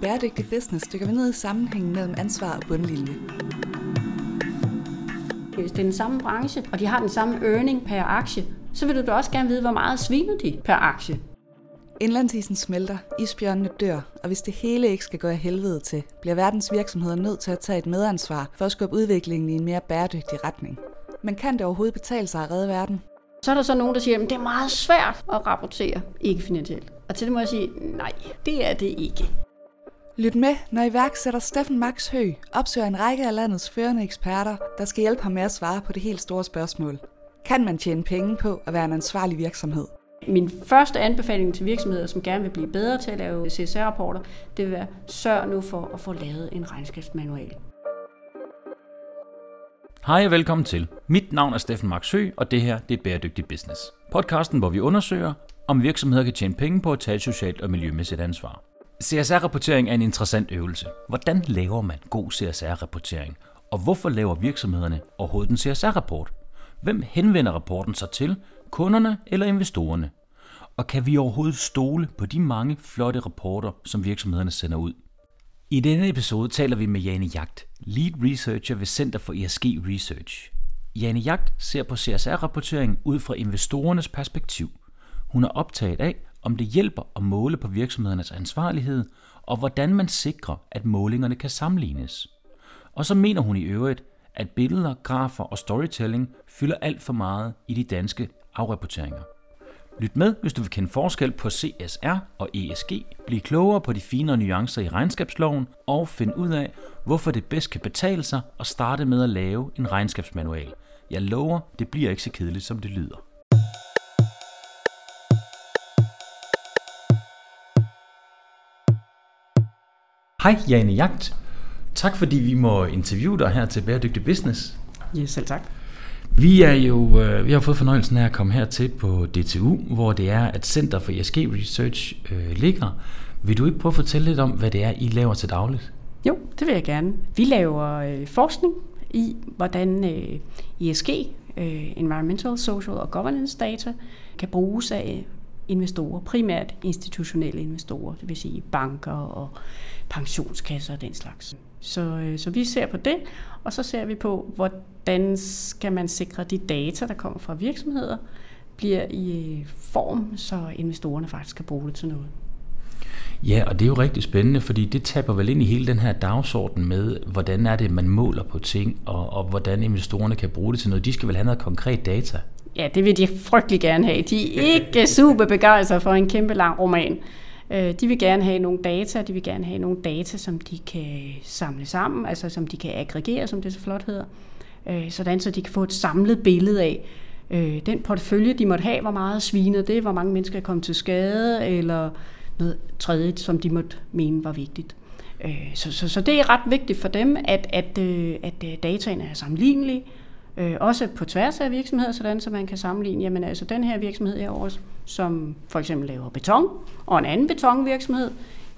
bæredygtig business dykker vi ned i sammenhængen mellem ansvar og bundlinje. Hvis det er den samme branche, og de har den samme earning per aktie, så vil du da også gerne vide, hvor meget sviner de per aktie. Indlandsisen smelter, isbjørnene dør, og hvis det hele ikke skal gå af helvede til, bliver verdens virksomheder nødt til at tage et medansvar for at skubbe udviklingen i en mere bæredygtig retning. Men kan det overhovedet betale sig at redde verden? Så er der så nogen, der siger, at det er meget svært at rapportere ikke finansielt. Og til det må jeg sige, nej, det er det ikke. Lyt med, når iværksætter Steffen Max Hø opsøger en række af landets førende eksperter, der skal hjælpe ham med at svare på det helt store spørgsmål. Kan man tjene penge på at være en ansvarlig virksomhed? Min første anbefaling til virksomheder, som gerne vil blive bedre til at lave CSR-rapporter, det vil være, sørg nu for at få lavet en regnskabsmanual. Hej og velkommen til. Mit navn er Steffen Max Hø, og det her det er Bæredygtig Business. Podcasten, hvor vi undersøger, om virksomheder kan tjene penge på at tage et socialt og miljømæssigt ansvar. CSR-rapportering er en interessant øvelse. Hvordan laver man god CSR-rapportering? Og hvorfor laver virksomhederne overhovedet en CSR-rapport? Hvem henvender rapporten sig til? Kunderne eller investorerne? Og kan vi overhovedet stole på de mange flotte rapporter, som virksomhederne sender ud? I denne episode taler vi med Jane Jagt, lead researcher ved Center for ESG Research. Jane Jagt ser på CSR-rapportering ud fra investorernes perspektiv. Hun er optaget af, om det hjælper at måle på virksomhedernes ansvarlighed, og hvordan man sikrer, at målingerne kan sammenlignes. Og så mener hun i øvrigt, at billeder, grafer og storytelling fylder alt for meget i de danske afrapporteringer. Lyt med, hvis du vil kende forskel på CSR og ESG, blive klogere på de finere nuancer i regnskabsloven og finde ud af, hvorfor det bedst kan betale sig at starte med at lave en regnskabsmanual. Jeg lover, det bliver ikke så kedeligt, som det lyder. Hej Jane Jagt. Tak fordi vi må interviewe dig her til Bæredygtig Business. Ja, selv tak. Vi er jo øh, vi har fået fornøjelsen af at komme her til på DTU, hvor det er, at Center for ESG Research øh, ligger. Vil du ikke prøve at fortælle lidt om, hvad det er, I laver til dagligt? Jo, det vil jeg gerne. Vi laver øh, forskning i, hvordan øh, ESG, øh, Environmental, Social og Governance Data, kan bruges af investorer, primært institutionelle investorer, det vil sige banker og pensionskasser og den slags. Så, øh, så vi ser på det, og så ser vi på, hvordan skal man sikre, de data, der kommer fra virksomheder, bliver i øh, form, så investorerne faktisk kan bruge det til noget. Ja, og det er jo rigtig spændende, fordi det taber vel ind i hele den her dagsorden med, hvordan er det, man måler på ting, og, og hvordan investorerne kan bruge det til noget. De skal vel have noget konkret data? Ja, det vil de frygtelig gerne have. De er ikke super begejstrede for en kæmpe lang roman. Øh, de vil gerne have nogle data, de vil gerne have nogle data, som de kan samle sammen, altså som de kan aggregere, som det så flot hedder, øh, sådan så de kan få et samlet billede af, øh, den portefølje, de måtte have, hvor meget sviner det, hvor mange mennesker er kommet til skade, eller noget tredje, som de måtte mene var vigtigt. Så, så, så det er ret vigtigt for dem, at, at, at dataen er sammenlignelige, Øh, også på tværs af virksomheder, sådan så man kan sammenligne, jamen altså den her virksomhed herovre, som for eksempel laver beton, og en anden betonvirksomhed,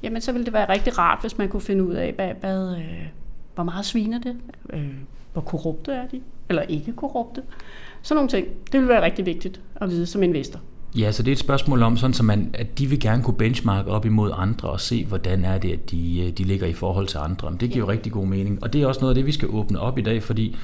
jamen så ville det være rigtig rart, hvis man kunne finde ud af, hvad, hvad, øh, hvor meget sviner det, øh, hvor korrupte er de, eller ikke korrupte. Sådan nogle ting. Det ville være rigtig vigtigt at vide som investor. Ja, så det er et spørgsmål om, sådan, så man, at de vil gerne kunne benchmarke op imod andre og se, hvordan er det, at de, øh, de ligger i forhold til andre. Det giver jo rigtig god mening. Og det er også noget af det, vi skal åbne op i dag, fordi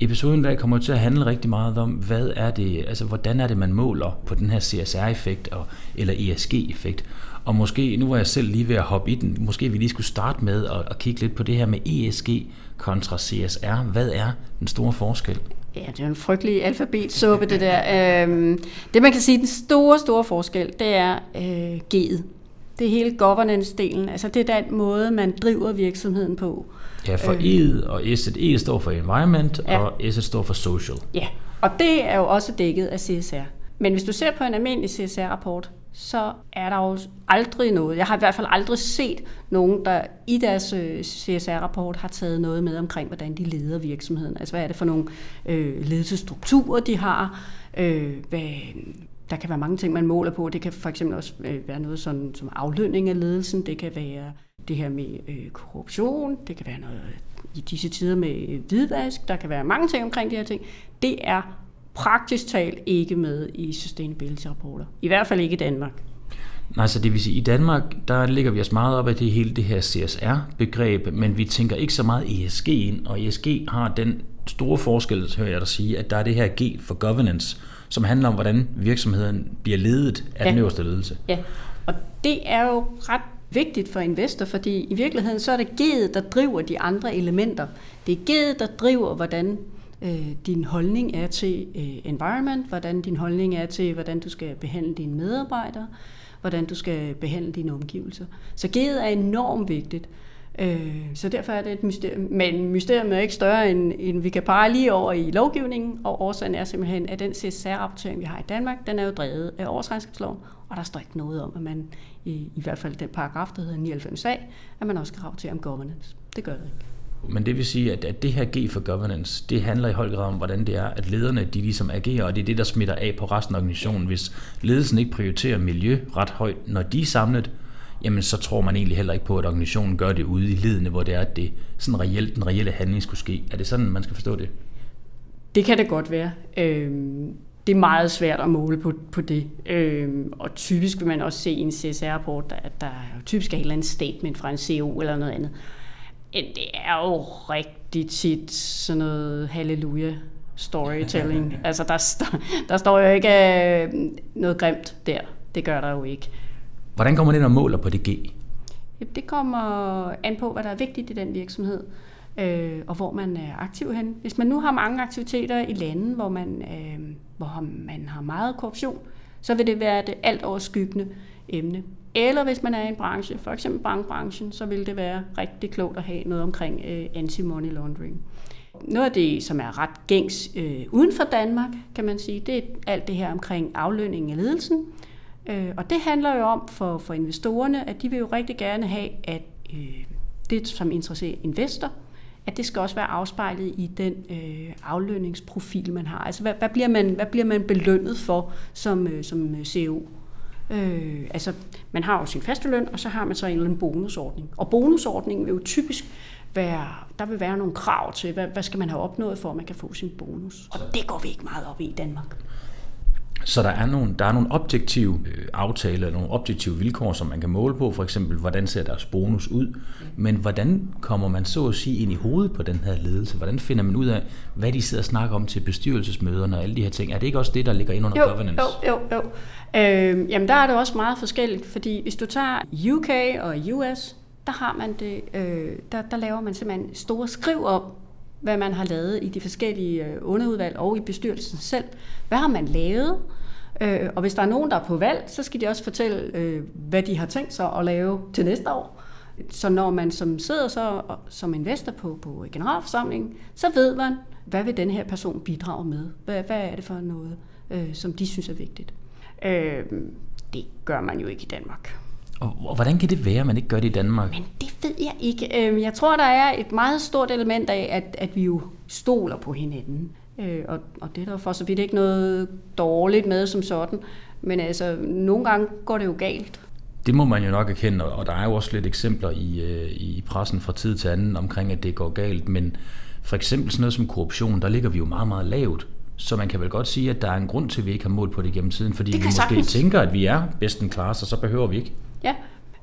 episoden i dag kommer til at handle rigtig meget om, hvad er det, altså hvordan er det, man måler på den her CSR-effekt og, eller ESG-effekt. Og måske, nu var jeg selv lige ved at hoppe i den, måske vi lige skulle starte med at, at kigge lidt på det her med ESG kontra CSR. Hvad er den store forskel? Ja, det er en frygtelig alfabetsuppe, det der. Øhm, det man kan sige, den store, store forskel, det er øh, G'et. Det er hele governance-delen. Altså det er den måde, man driver virksomheden på. Ja, for E'et og S'et. E står for environment, ja. og S'et står for social. Ja, og det er jo også dækket af CSR. Men hvis du ser på en almindelig CSR-rapport, så er der jo aldrig noget. Jeg har i hvert fald aldrig set nogen, der i deres øh, CSR-rapport har taget noget med omkring, hvordan de leder virksomheden. Altså hvad er det for nogle øh, ledelsesstrukturer, de har? Øh, hvad, der kan være mange ting, man måler på. Det kan for eksempel også øh, være noget sådan, som aflønning af ledelsen. Det kan være det her med øh, korruption. Det kan være noget i disse tider med hvidvask. Der kan være mange ting omkring de her ting. Det er praktisk talt ikke med i sustainability-rapporter. I hvert fald ikke i Danmark. Nej, så det vil sige, i Danmark, der ligger vi os meget op af det hele det her CSR-begreb, men vi tænker ikke så meget ESG ind, og ESG har den store forskel, hører jeg dig sige, at der er det her G for governance, som handler om, hvordan virksomheden bliver ledet af ja. den øverste ledelse. Ja, og det er jo ret vigtigt for investor, fordi i virkeligheden så er det G'et, der driver de andre elementer. Det er G'et, der driver, hvordan øh, din holdning er til øh, environment, hvordan din holdning er til, hvordan du skal behandle dine medarbejdere, hvordan du skal behandle dine omgivelser. Så G'et er enormt vigtigt. Øh, så derfor er det et mysterium. Men mysterium er ikke større, end, end vi kan pege lige over i lovgivningen, og årsagen er simpelthen, at den CSR-rapportering, vi har i Danmark, den er jo drevet af årsregnskabsloven, og der står ikke noget om, at man, i, i hvert fald den paragraf, der hedder 99a, at man også skal rapportere om governance. Det gør det ikke. Men det vil sige, at, at det her G for governance, det handler i høj grad om, hvordan det er, at lederne de ligesom agerer, og det er det, der smitter af på resten af organisationen. Hvis ledelsen ikke prioriterer miljø ret højt, når de er samlet, jamen så tror man egentlig heller ikke på, at organisationen gør det ude i ledene, hvor det er, at det sådan reelt, den reelle handling skulle ske. Er det sådan, man skal forstå det? Det kan det godt være. Øhm, det er meget svært at måle på, på det. Øhm, og typisk vil man også se i en CSR-rapport, at der typisk er et eller andet statement fra en CO eller noget andet. Men det er jo rigtig tit sådan noget halleluja storytelling. altså der, st- der står jo ikke øh, noget grimt der. Det gør der jo ikke. Hvordan kommer det og måler på det G? Det kommer an på, hvad der er vigtigt i den virksomhed, øh, og hvor man er aktiv hen. Hvis man nu har mange aktiviteter i lande, hvor man, øh, hvor man har meget korruption, så vil det være det alt overskyggende emne. Eller hvis man er i en branche, for eksempel bankbranchen, så vil det være rigtig klogt at have noget omkring øh, anti-money laundering. Noget af det, som er ret gængs øh, uden for Danmark, kan man sige, det er alt det her omkring aflønning af ledelsen. Øh, og det handler jo om for, for investorerne, at de vil jo rigtig gerne have, at øh, det, som interesserer investor, at det skal også være afspejlet i den øh, aflønningsprofil, man har. Altså, hvad, hvad, bliver man, hvad bliver man belønnet for som, øh, som øh, CEO? Øh, altså, man har jo sin faste løn, og så har man så en eller anden bonusordning. Og bonusordningen vil jo typisk være, der vil være nogle krav til, hvad, hvad skal man have opnået for, at man kan få sin bonus. Og det går vi ikke meget op i i Danmark. Så der er nogle, der er nogle objektive øh, aftaler, nogle objektive vilkår, som man kan måle på, for eksempel, hvordan ser deres bonus ud, men hvordan kommer man så at sige ind i hovedet på den her ledelse? Hvordan finder man ud af, hvad de sidder og snakker om til bestyrelsesmøderne og alle de her ting? Er det ikke også det, der ligger ind under jo, governance? Jo, jo, jo. Øh, jamen der er det også meget forskelligt, fordi hvis du tager UK og US, der har man det, øh, der, der laver man simpelthen store skriv om, hvad man har lavet i de forskellige øh, underudvalg og i bestyrelsen selv. Hvad har man lavet? Øh, og hvis der er nogen, der er på valg, så skal de også fortælle, øh, hvad de har tænkt sig at lave til næste år. Så når man som sidder så som investor på, på generalforsamlingen, så ved man, hvad vil den her person bidrage med? Hvad, hvad er det for noget, øh, som de synes er vigtigt? Øh, det gør man jo ikke i Danmark. Og, og hvordan kan det være, at man ikke gør det i Danmark? Men det ved jeg ikke. Øh, jeg tror, der er et meget stort element af, at, at vi jo stoler på hinanden. Øh, og, og det er der for så vidt ikke noget dårligt med som sådan. Men altså, nogle gange går det jo galt. Det må man jo nok erkende, og der er jo også lidt eksempler i, øh, i pressen fra tid til anden omkring, at det går galt. Men for eksempel sådan noget som korruption, der ligger vi jo meget, meget lavt. Så man kan vel godt sige, at der er en grund til, at vi ikke har målt på det gennem tiden, fordi vi måske sagtens. tænker, at vi er bedst en klasse, og så behøver vi ikke. Ja,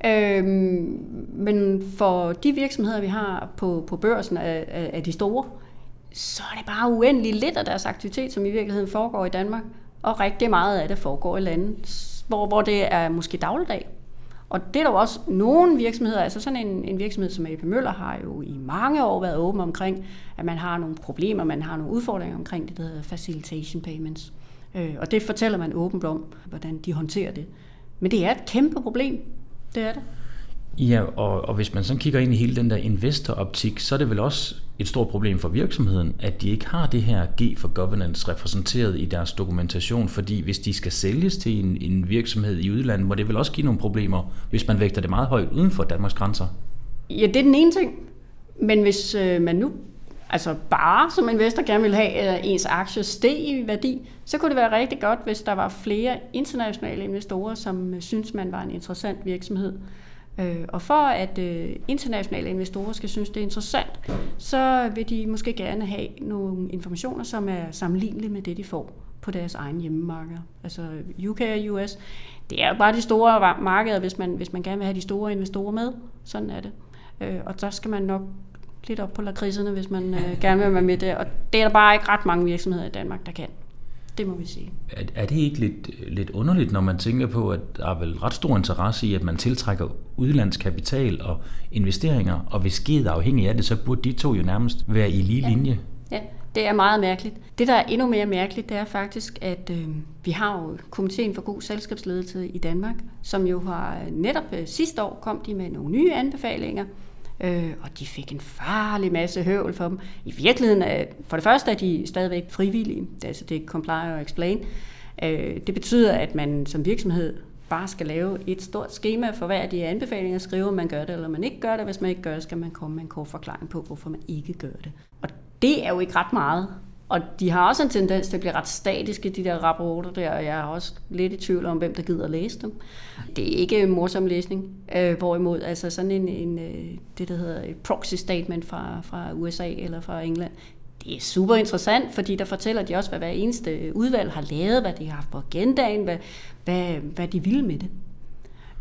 øhm, men for de virksomheder, vi har på, på børsen af, af, de store, så er det bare uendeligt lidt af deres aktivitet, som i virkeligheden foregår i Danmark. Og rigtig meget af det foregår i lande, hvor, hvor det er måske dagligdag. Og det er der jo også nogle virksomheder, altså sådan en, en virksomhed som AP Møller har jo i mange år været åben omkring, at man har nogle problemer, man har nogle udfordringer omkring det, der hedder facilitation payments. Øh, og det fortæller man åbent om, hvordan de håndterer det. Men det er et kæmpe problem. Det er det. Ja, og, og hvis man så kigger ind i hele den der investoroptik, så er det vel også et stort problem for virksomheden, at de ikke har det her G for governance repræsenteret i deres dokumentation, fordi hvis de skal sælges til en, en virksomhed i udlandet, må det vel også give nogle problemer, hvis man vægter det meget højt uden for Danmarks grænser? Ja, det er den ene ting. Men hvis øh, man nu altså bare som investor gerne vil have, at ens aktier steg i værdi, så kunne det være rigtig godt, hvis der var flere internationale investorer, som øh, synes, man var en interessant virksomhed Øh, og for at øh, internationale investorer skal synes, det er interessant, så vil de måske gerne have nogle informationer, som er sammenlignelige med det, de får på deres egen hjemmemarked. Altså UK og US, det er jo bare de store markeder, hvis man, hvis man gerne vil have de store investorer med. Sådan er det. Øh, og der skal man nok lidt op på lakridserne, hvis man øh, gerne vil være med der. Og det er der bare ikke ret mange virksomheder i Danmark, der kan. Det må vi sige. Er, er det ikke lidt, lidt underligt, når man tænker på, at der er vel ret stor interesse i, at man tiltrækker udlandsk kapital og investeringer, og hvis er afhængig af det, så burde de to jo nærmest være i lige ja. linje. Ja, det er meget mærkeligt. Det, der er endnu mere mærkeligt, det er faktisk, at øh, vi har jo Komiteen for God Selskabsledelse i Danmark, som jo har netop øh, sidste år kom de med nogle nye anbefalinger, øh, og de fik en farlig masse høvl for dem. I virkeligheden, er, for det første er de stadigvæk frivillige, altså det er comply og explain. Øh, det betyder, at man som virksomhed bare skal lave et stort schema for hver af de anbefalinger, skrive, om man gør det eller man ikke gør det. Hvis man ikke gør det, skal man komme med en kort forklaring på, hvorfor man ikke gør det. Og det er jo ikke ret meget. Og de har også en tendens til at blive ret statiske, de der rapporter der, og jeg er også lidt i tvivl om, hvem der gider at læse dem. Det er ikke en morsom læsning, øh, hvorimod altså sådan en, en, øh, det, der hedder et proxy statement fra, fra USA eller fra England, det er super interessant, fordi der fortæller de også, hvad hver eneste udvalg har lavet, hvad de har haft på agendaen, hvad, hvad, hvad de vil med det.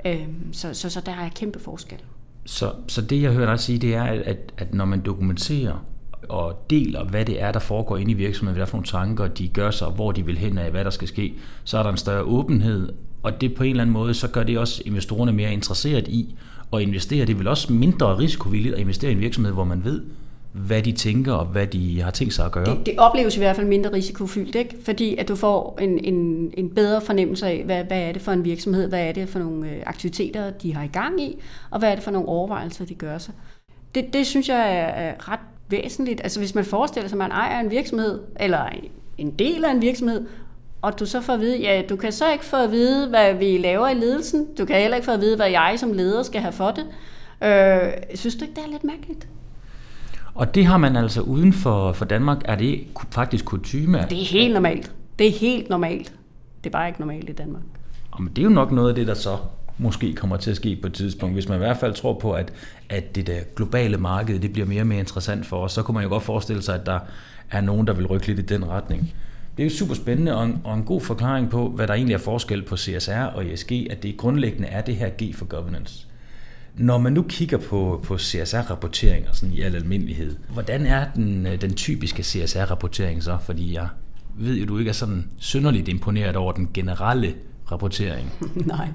Øh, så, så, så der er kæmpe forskel. Så, så det, jeg hører dig sige, det er, at, at når man dokumenterer og deler, hvad det er, der foregår inde i virksomheden, hvad der er for nogle tanker, de gør sig, hvor de vil hen af, hvad der skal ske, så er der en større åbenhed, og det på en eller anden måde, så gør det også investorerne mere interesseret i at investere. Det er vel også mindre risikovilligt at investere i en virksomhed, hvor man ved, hvad de tænker og hvad de har tænkt sig at gøre. Det, det opleves i hvert fald mindre risikofyldt, ikke? fordi at du får en, en, en bedre fornemmelse af, hvad, hvad er det for en virksomhed, hvad er det for nogle øh, aktiviteter, de har i gang i, og hvad er det for nogle overvejelser, de gør sig. Det, det synes jeg er ret væsentligt. Altså hvis man forestiller sig, at man ejer en virksomhed, eller en del af en virksomhed, og du så får at vide, ja, du kan så ikke få at vide, hvad vi laver i ledelsen. Du kan heller ikke få at vide, hvad jeg som leder skal have for det. Øh, synes du ikke, det er lidt mærkeligt? Og det har man altså uden for, for Danmark, er det faktisk kutume? Det er helt normalt. Det er helt normalt. Det er bare ikke normalt i Danmark. Men det er jo nok noget af det, der så måske kommer til at ske på et tidspunkt. Hvis man i hvert fald tror på, at, at det der globale marked det bliver mere og mere interessant for os, så kunne man jo godt forestille sig, at der er nogen, der vil rykke lidt i den retning. Det er jo super spændende og en, og en god forklaring på, hvad der egentlig er forskel på CSR og ESG, at det grundlæggende er det her G for governance. Når man nu kigger på, på CSR-rapporteringer sådan i al almindelighed, hvordan er den, den typiske CSR-rapportering så? Fordi jeg ved jo, du ikke er sådan synderligt imponeret over den generelle rapportering. Nej.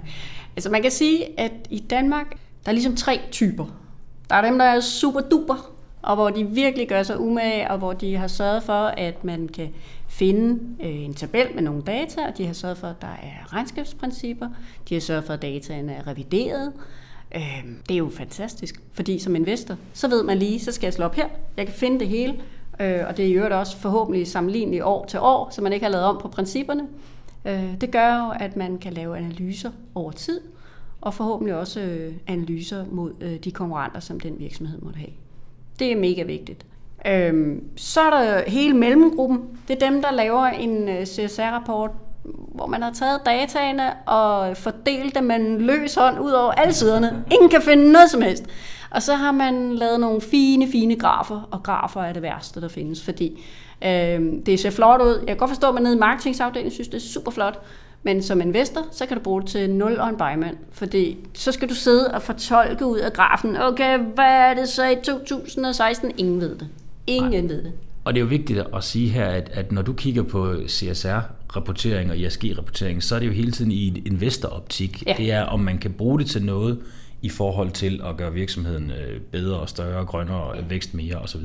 Altså man kan sige, at i Danmark, der er ligesom tre typer. Der er dem, der er super duper, og hvor de virkelig gør sig umage, og hvor de har sørget for, at man kan finde øh, en tabel med nogle data, og de har sørget for, at der er regnskabsprincipper, de har sørget for, at dataen er revideret. Øh, det er jo fantastisk, fordi som investor, så ved man lige, så skal jeg slå op her, jeg kan finde det hele, øh, og det er jo også forhåbentlig sammenligneligt år til år, så man ikke har lavet om på principperne. Øh, det gør jo, at man kan lave analyser over tid, og forhåbentlig også øh, analyser mod øh, de konkurrenter, som den virksomhed måtte have. Det er mega vigtigt. Øhm, så er der hele mellemgruppen. Det er dem, der laver en øh, CSR-rapport, hvor man har taget dataene og fordelt dem med en løs hånd ud over alle siderne. Ingen kan finde noget som helst. Og så har man lavet nogle fine, fine grafer, og grafer er det værste, der findes, fordi Øh, det ser flot ud. Jeg kan godt forstå, at man nede i marketingsafdelingen synes, det er super flot. Men som investor, så kan du bruge det til nul og en buyman, fordi så skal du sidde og fortolke ud af grafen. Okay, hvad er det så i 2016? Ingen ved det. Ingen Nej. ved det. Og det er jo vigtigt at sige her, at, at når du kigger på CSR-rapportering og ESG-rapportering, så er det jo hele tiden i en investoroptik. Ja. Det er, om man kan bruge det til noget i forhold til at gøre virksomheden øh, bedre og større, grønnere, vækst mere osv.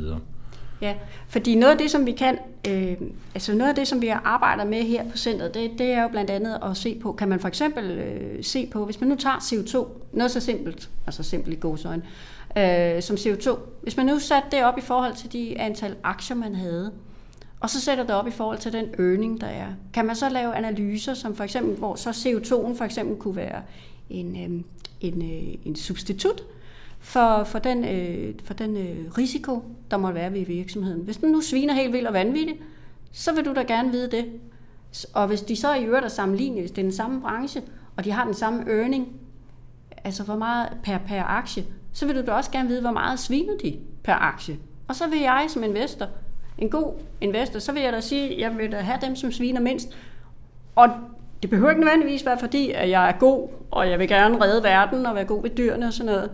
Ja, fordi noget af det, som vi kan, øh, altså noget af det, som vi har arbejdet med her på centret, det, det er jo blandt andet at se på, kan man for eksempel øh, se på, hvis man nu tager CO2, noget så simpelt, altså simpelt i godsøjne, øh, som CO2, hvis man nu satte det op i forhold til de antal aktier, man havde, og så sætter det op i forhold til den earning, der er, kan man så lave analyser, som for eksempel, hvor så CO2'en for eksempel kunne være en, øh, en, øh, en substitut, for, for den, øh, for den øh, risiko, der måtte være ved virksomheden. Hvis den nu sviner helt vildt og vanvittigt, så vil du da gerne vide det. Og hvis de så i øvrigt er sammenlignet, hvis det er den samme branche, og de har den samme earning, altså hvor meget per, per aktie, så vil du da også gerne vide, hvor meget sviner de per aktie. Og så vil jeg som investor, en god investor, så vil jeg da sige, at jeg vil da have dem, som sviner mindst. Og det behøver ikke nødvendigvis være fordi, at jeg er god, og jeg vil gerne redde verden og være god ved dyrene og sådan noget.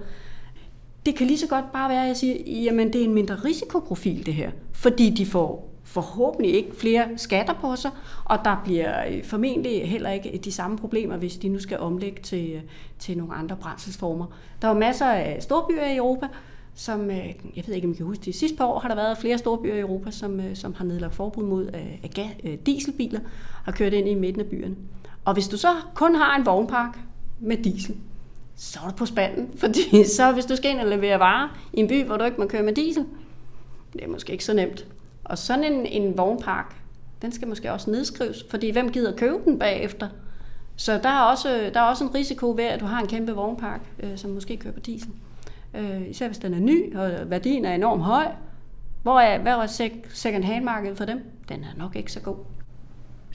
Det kan lige så godt bare være, at jeg siger, jamen det er en mindre risikoprofil det her, fordi de får forhåbentlig ikke flere skatter på sig, og der bliver øh, formentlig heller ikke de samme problemer, hvis de nu skal omlægge til, øh, til nogle andre brændselsformer. Der er masser af storbyer i Europa, som, øh, jeg ved ikke, om I kan huske det, sidste par år har der været flere storbyer i Europa, som, som har nedlagt forbud mod af dieselbiler, og kørt ind i midten af byerne. Og hvis du så kun har en vognpark med diesel, så er du på spanden, fordi så hvis du skal ind og levere varer i en by, hvor du ikke må køre med diesel, det er måske ikke så nemt. Og sådan en, en vognpark, den skal måske også nedskrives, fordi hvem gider købe den bagefter? Så der er også, der er også en risiko ved, at du har en kæmpe vognpark, øh, som måske kører på diesel. Øh, især hvis den er ny, og værdien er enormt høj. Hvor er, hvad er second hand markedet for dem? Den er nok ikke så god.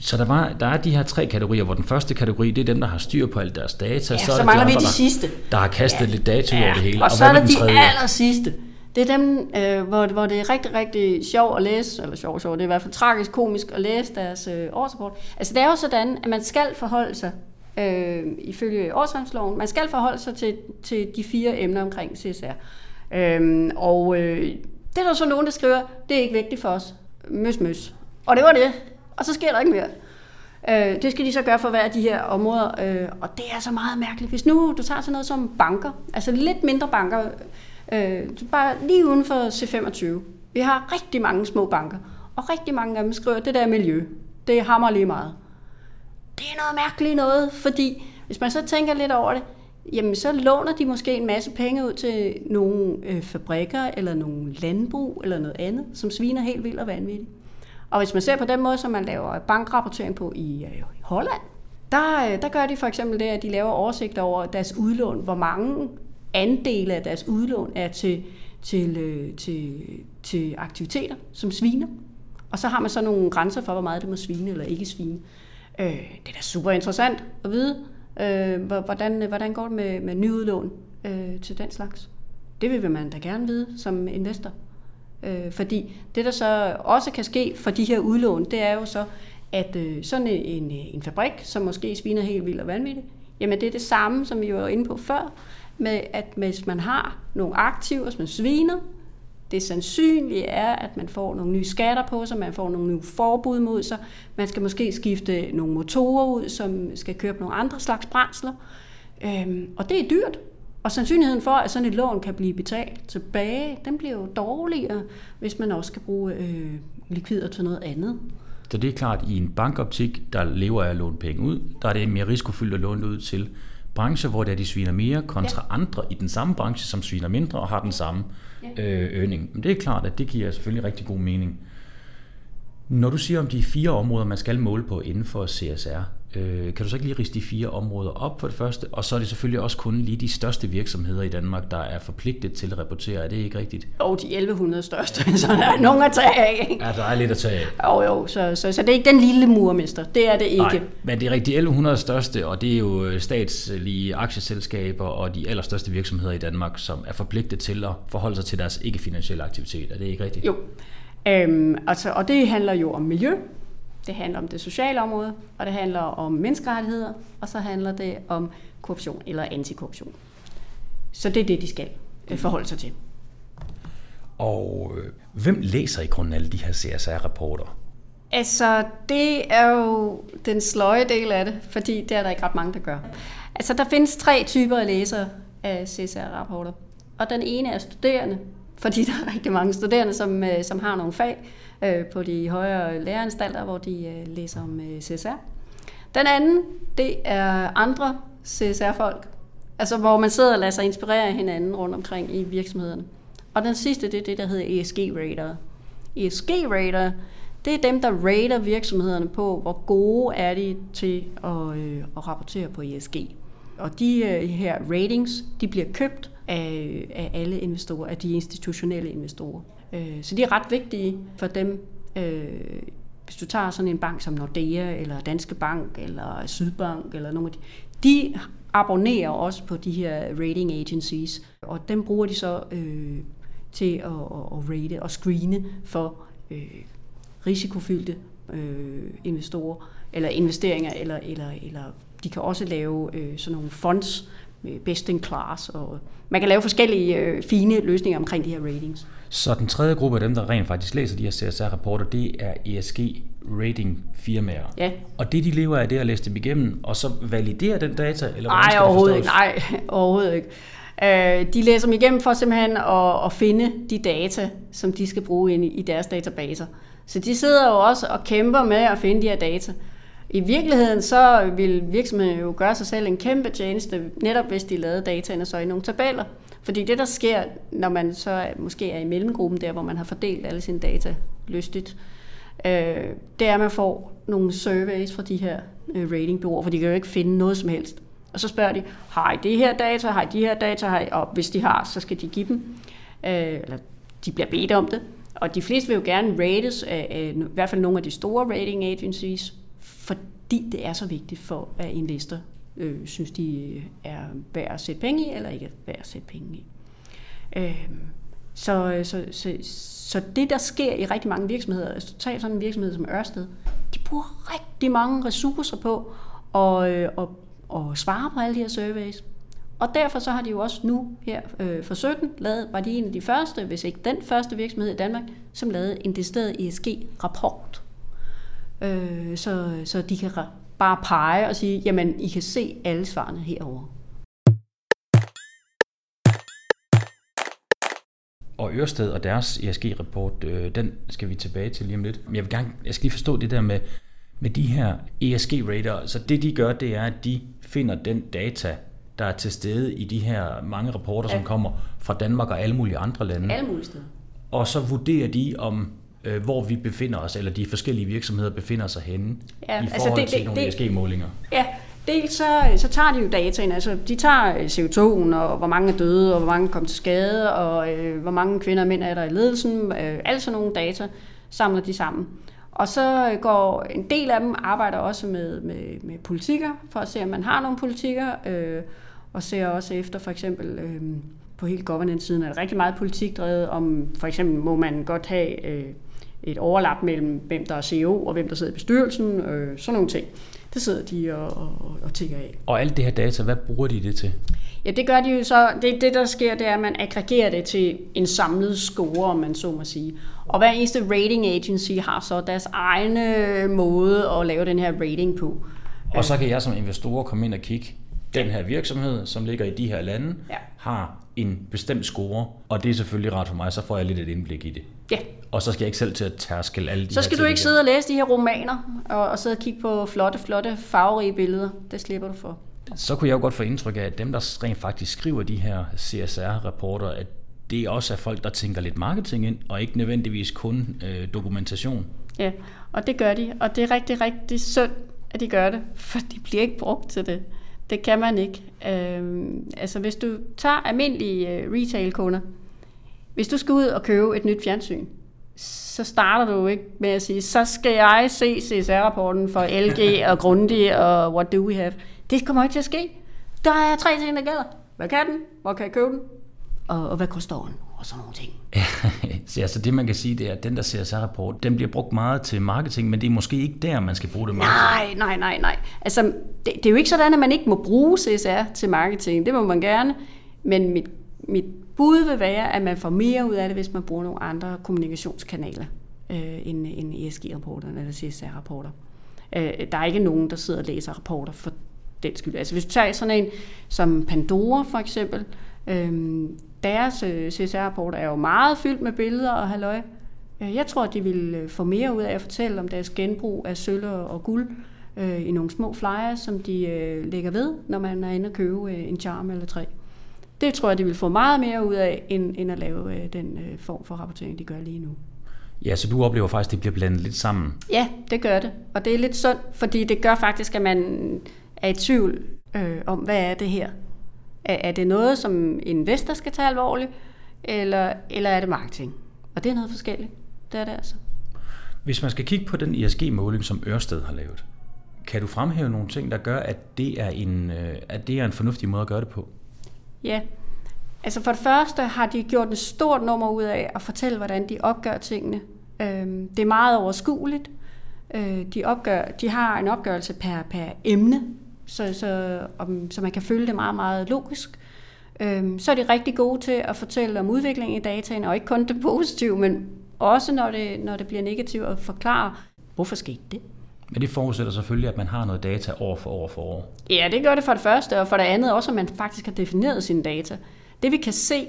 Så der, var, der er de her tre kategorier, hvor den første kategori, det er dem, der har styr på alle deres data. Ja, så, så er mangler de vi de sidste. Der, har kastet ja. lidt data ja. over det hele. Og, og så er der de aller sidste. Det er dem, øh, hvor, hvor det er rigtig, rigtig sjovt at læse, eller sjovt, sjovt, det er i hvert fald tragisk komisk at læse deres øh, årsrapport. Altså det er jo sådan, at man skal forholde sig, øh, ifølge årsregnskloven, man skal forholde sig til, til de fire emner omkring CSR. Øh, og øh, det er der så nogen, der skriver, det er ikke vigtigt for os. Møs, møs. Og det var det. Og så sker der ikke mere. Øh, det skal de så gøre for hver af de her områder, øh, og det er så meget mærkeligt. Hvis nu du tager sådan noget som banker, altså lidt mindre banker, øh, bare lige uden for C25. Vi har rigtig mange små banker, og rigtig mange af dem skriver, det der miljø, det hammer lige meget. Det er noget mærkeligt noget, fordi hvis man så tænker lidt over det, jamen så låner de måske en masse penge ud til nogle øh, fabrikker, eller nogle landbrug, eller noget andet, som sviner helt vildt og vanvittigt. Og hvis man ser på den måde, som man laver bankrapportering på i, øh, Holland, der, øh, der gør de for eksempel det, at de laver oversigt over deres udlån, hvor mange andele af deres udlån er til, til, øh, til, til aktiviteter, som sviner. Og så har man så nogle grænser for, hvor meget det må svine eller ikke svine. Øh, det er da super interessant at vide, øh, hvordan, øh, hvordan går det med, med nyudlån øh, til den slags. Det vil man da gerne vide som investor. Øh, fordi det, der så også kan ske for de her udlån, det er jo så, at øh, sådan en, øh, en fabrik, som måske sviner helt vildt og vanvittigt, jamen det er det samme, som vi var inde på før, med at hvis man har nogle aktiver, hvis man sviner, det sandsynlige er, at man får nogle nye skatter på sig, man får nogle nye forbud mod sig, man skal måske skifte nogle motorer ud, som skal køre på nogle andre slags brændsler, øhm, og det er dyrt. Og sandsynligheden for, at sådan et lån kan blive betalt tilbage, den bliver jo dårligere, hvis man også skal bruge øh, likvider til noget andet. Så det er klart, at i en bankoptik, der lever af at låne penge ud, der er det mere risikofyldt at låne ud til brancher, hvor det er, de sviner mere, kontra ja. andre i den samme branche, som sviner mindre og har den samme ja. øh, øgning. Men det er klart, at det giver selvfølgelig rigtig god mening. Når du siger om de fire områder, man skal måle på inden for CSR, øh, kan du så ikke lige riste de fire områder op for det første? Og så er det selvfølgelig også kun lige de største virksomheder i Danmark, der er forpligtet til at rapportere. Er det ikke rigtigt? Jo, de 1100 største, så der er nogen at tage af. Ikke? Ja, der er lidt at tage af. Jo, jo, så, så, så det er ikke den lille murmester. Det er det ikke. Nej, men det er rigtigt 1100 største, og det er jo øh, statslige aktieselskaber og de allerstørste virksomheder i Danmark, som er forpligtet til at forholde sig til deres ikke-finansielle aktivitet. Er det ikke rigtigt? Jo. Øhm, altså, og det handler jo om miljø, det handler om det sociale område, og det handler om menneskerettigheder, og så handler det om korruption eller antikorruption. Så det er det, de skal øh, forholde sig til. Og øh, hvem læser i grunden alle de her CSR-rapporter? Altså, det er jo den sløje del af det, fordi det er der ikke ret mange, der gør. Altså, der findes tre typer af læsere af CSR-rapporter. Og den ene er studerende, fordi der er rigtig mange studerende, som, øh, som har nogle fag øh, på de højere læreanstalter, hvor de øh, læser om øh, CSR. Den anden, det er andre CSR-folk, altså hvor man sidder og lader sig inspirere af hinanden rundt omkring i virksomhederne. Og den sidste, det er det, der hedder ESG-rater. ESG-rater, det er dem, der rater virksomhederne på, hvor gode er de til at, øh, at rapportere på ESG. Og de øh, her ratings, de bliver købt af, øh, af alle investorer, af de institutionelle investorer. Øh, så de er ret vigtige for dem. Øh, hvis du tager sådan en bank som Nordea, eller Danske Bank, eller Sydbank, eller nogle af de, de abonnerer også på de her rating agencies, og dem bruger de så øh, til at, at, at rate og screene for øh, risikofyldte øh, investorer, eller investeringer, eller, eller, eller de kan også lave øh, sådan nogle funds, øh, best in class, og man kan lave forskellige øh, fine løsninger omkring de her ratings. Så den tredje gruppe af dem, der rent faktisk læser de her CSR-rapporter, det er ESG rating firmaer. Ja. Og det, de lever af, det er at læse dem igennem, og så validere den data, eller Nej, overhovedet ikke. Nej, overhovedet ikke. Øh, de læser dem igennem for simpelthen at, at finde de data, som de skal bruge ind i, i deres databaser. Så de sidder jo også og kæmper med at finde de her data. I virkeligheden så vil virksomheden jo gøre sig selv en kæmpe tjeneste, netop hvis de lavede dataene så i nogle tabeller. Fordi det, der sker, når man så måske er i mellemgruppen der, hvor man har fordelt alle sine data lystigt, øh, det er, at man får nogle surveys fra de her øh, ratingbyråer, for de kan jo ikke finde noget som helst. Og så spørger de, har I det her data, har I de her data, har I? og hvis de har, så skal de give dem. Øh, eller de bliver bedt om det. Og de fleste vil jo gerne rates af, af i hvert fald nogle af de store rating agencies, fordi det er så vigtigt for, at investor øh, synes, de øh, er værd at sætte penge i, eller ikke er værd at sætte penge i. Øhm, øh, så, så, så, så det, der sker i rigtig mange virksomheder, altså tag sådan en virksomhed som Ørsted, de bruger rigtig mange ressourcer på at, og, at, at svare på alle de her surveys. Og derfor så har de jo også nu her øh, for 17 lavet, var de en af de første, hvis ikke den første virksomhed i Danmark, som lavede en decideret ESG-rapport. Øh, så, så de kan bare pege og sige, jamen I kan se alle svarene herover. Og Ørsted og deres ESG-rapport, øh, den skal vi tilbage til lige om lidt. Men jeg vil gerne, jeg skal lige forstå det der med, med de her ESG-rater. Så det de gør, det er, at de finder den data, der er til stede i de her mange rapporter, ja. som kommer fra Danmark og alle mulige andre lande. Alle mulige steder. Og så vurderer de, om øh, hvor vi befinder os, eller de forskellige virksomheder befinder sig henne ja, i altså forhold altså det, til det, nogle ESG-målinger. Ja, dels så, så tager de jo dataen, altså de tager øh, CO2'en, og hvor mange er døde, og hvor mange kom til skade, og øh, hvor mange kvinder og mænd er der i ledelsen, øh, alle sådan nogle data samler de sammen. Og så går en del af dem arbejder også med, med, med politikker, for at se, om man har nogle politikker, øh, og ser også efter for eksempel øh, på hele governance-siden er der rigtig meget politik drevet om, for eksempel må man godt have øh, et overlap mellem, hvem der er CEO og hvem der sidder i bestyrelsen, øh, sådan nogle ting. Det sidder de og, og, og tænker af. Og alt det her data, hvad bruger de det til? Ja, det gør de jo så. Det, det der sker, det er, at man aggregerer det til en samlet score, om man så må sige. Og hver eneste rating agency har så deres egne måde at lave den her rating på. Og så kan jeg som investor komme ind og kigge. Den her virksomhed, som ligger i de her lande, ja. har en bestemt score, og det er selvfølgelig rart for mig, så får jeg lidt et indblik i det. Ja. Og så skal jeg ikke selv til at tærske alle de Så skal du ikke sidde og læse de her romaner, og, og sidde og kigge på flotte, flotte, farverige billeder. Det slipper du for. Så kunne jeg jo godt få indtryk af, at dem, der rent faktisk skriver de her CSR-rapporter, at det også er folk, der tænker lidt marketing ind, og ikke nødvendigvis kun øh, dokumentation. Ja, og det gør de, og det er rigtig, rigtig synd, at de gør det, for de bliver ikke brugt til det. Det kan man ikke. Øhm, altså hvis du tager almindelige øh, retail-kunder, hvis du skal ud og købe et nyt fjernsyn, så starter du ikke med at sige, så skal jeg se CSR-rapporten for LG og Grundig og what do we have. Det kommer ikke til at ske. Der er tre ting, der gælder. Hvad kan den? Hvor kan jeg købe den? Og, og hvad koster den? Og sådan nogle ting. så altså det man kan sige, det er, at den der CSR-rapport, den bliver brugt meget til marketing, men det er måske ikke der, man skal bruge det marketing. Nej, nej, nej, nej. Altså, det, det er jo ikke sådan, at man ikke må bruge CSR til marketing. Det må man gerne. Men mit, mit bud vil være, at man får mere ud af det, hvis man bruger nogle andre kommunikationskanaler øh, end, end ESG-rapporterne eller CSR-rapporter. Øh, der er ikke nogen, der sidder og læser rapporter for den skyld. Altså hvis du tager sådan en som Pandora for eksempel, øh, deres øh, CSR-rapport er jo meget fyldt med billeder og halløj. Øh, jeg tror, de vil øh, få mere ud af at fortælle om deres genbrug af sølv og guld øh, i nogle små flyers, som de øh, lægger ved, når man er inde og købe øh, en charm eller tre. Det tror jeg, de vil få meget mere ud af, end, end at lave øh, den øh, form for rapportering, de gør lige nu. Ja, så du oplever faktisk, at det bliver blandet lidt sammen? Ja, det gør det. Og det er lidt sundt, fordi det gør faktisk, at man er i tvivl øh, om, hvad er det her? Er, er det noget, som investor skal tage alvorligt, eller, eller er det marketing? Og det er noget forskelligt. Det er det altså. Hvis man skal kigge på den ESG-måling, som Ørsted har lavet, kan du fremhæve nogle ting, der gør, at det er en, øh, at det er en fornuftig måde at gøre det på? Ja, altså for det første har de gjort et stort nummer ud af at fortælle, hvordan de opgør tingene. Øhm, det er meget overskueligt. Øh, de, opgør, de har en opgørelse per, per emne, så, så, om, så man kan følge det meget, meget logisk. Øhm, så er de rigtig gode til at fortælle om udviklingen i dataen, og ikke kun det positive, men også når det, når det bliver negativt, at forklare, hvorfor skete det. Men det forudsætter selvfølgelig, at man har noget data år for år for år. Ja, det gør det for det første, og for det andet også, at man faktisk har defineret sine data. Det vi kan se,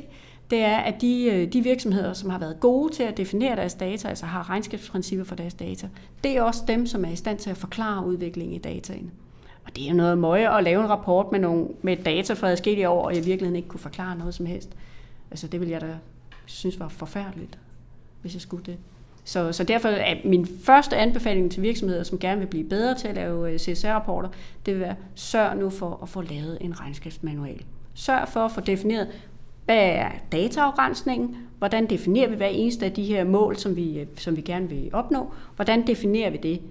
det er, at de, øh, de virksomheder, som har været gode til at definere deres data, altså har regnskabsprincipper for deres data, det er også dem, som er i stand til at forklare udviklingen i dataen. Og det er jo noget møje at lave en rapport med, nogle, med data fra adskillige år, og i virkeligheden ikke kunne forklare noget som helst. Altså det vil jeg da synes var forfærdeligt, hvis jeg skulle det. Så, så derfor er min første anbefaling til virksomheder, som gerne vil blive bedre til at lave øh, CSR-rapporter, det vil være, sørg nu for at få lavet en regnskabsmanual. Sørg for at få defineret, hvad er dataafgrænsningen? Hvordan definerer vi hver eneste af de her mål, som vi, øh, som vi gerne vil opnå? Hvordan definerer vi det?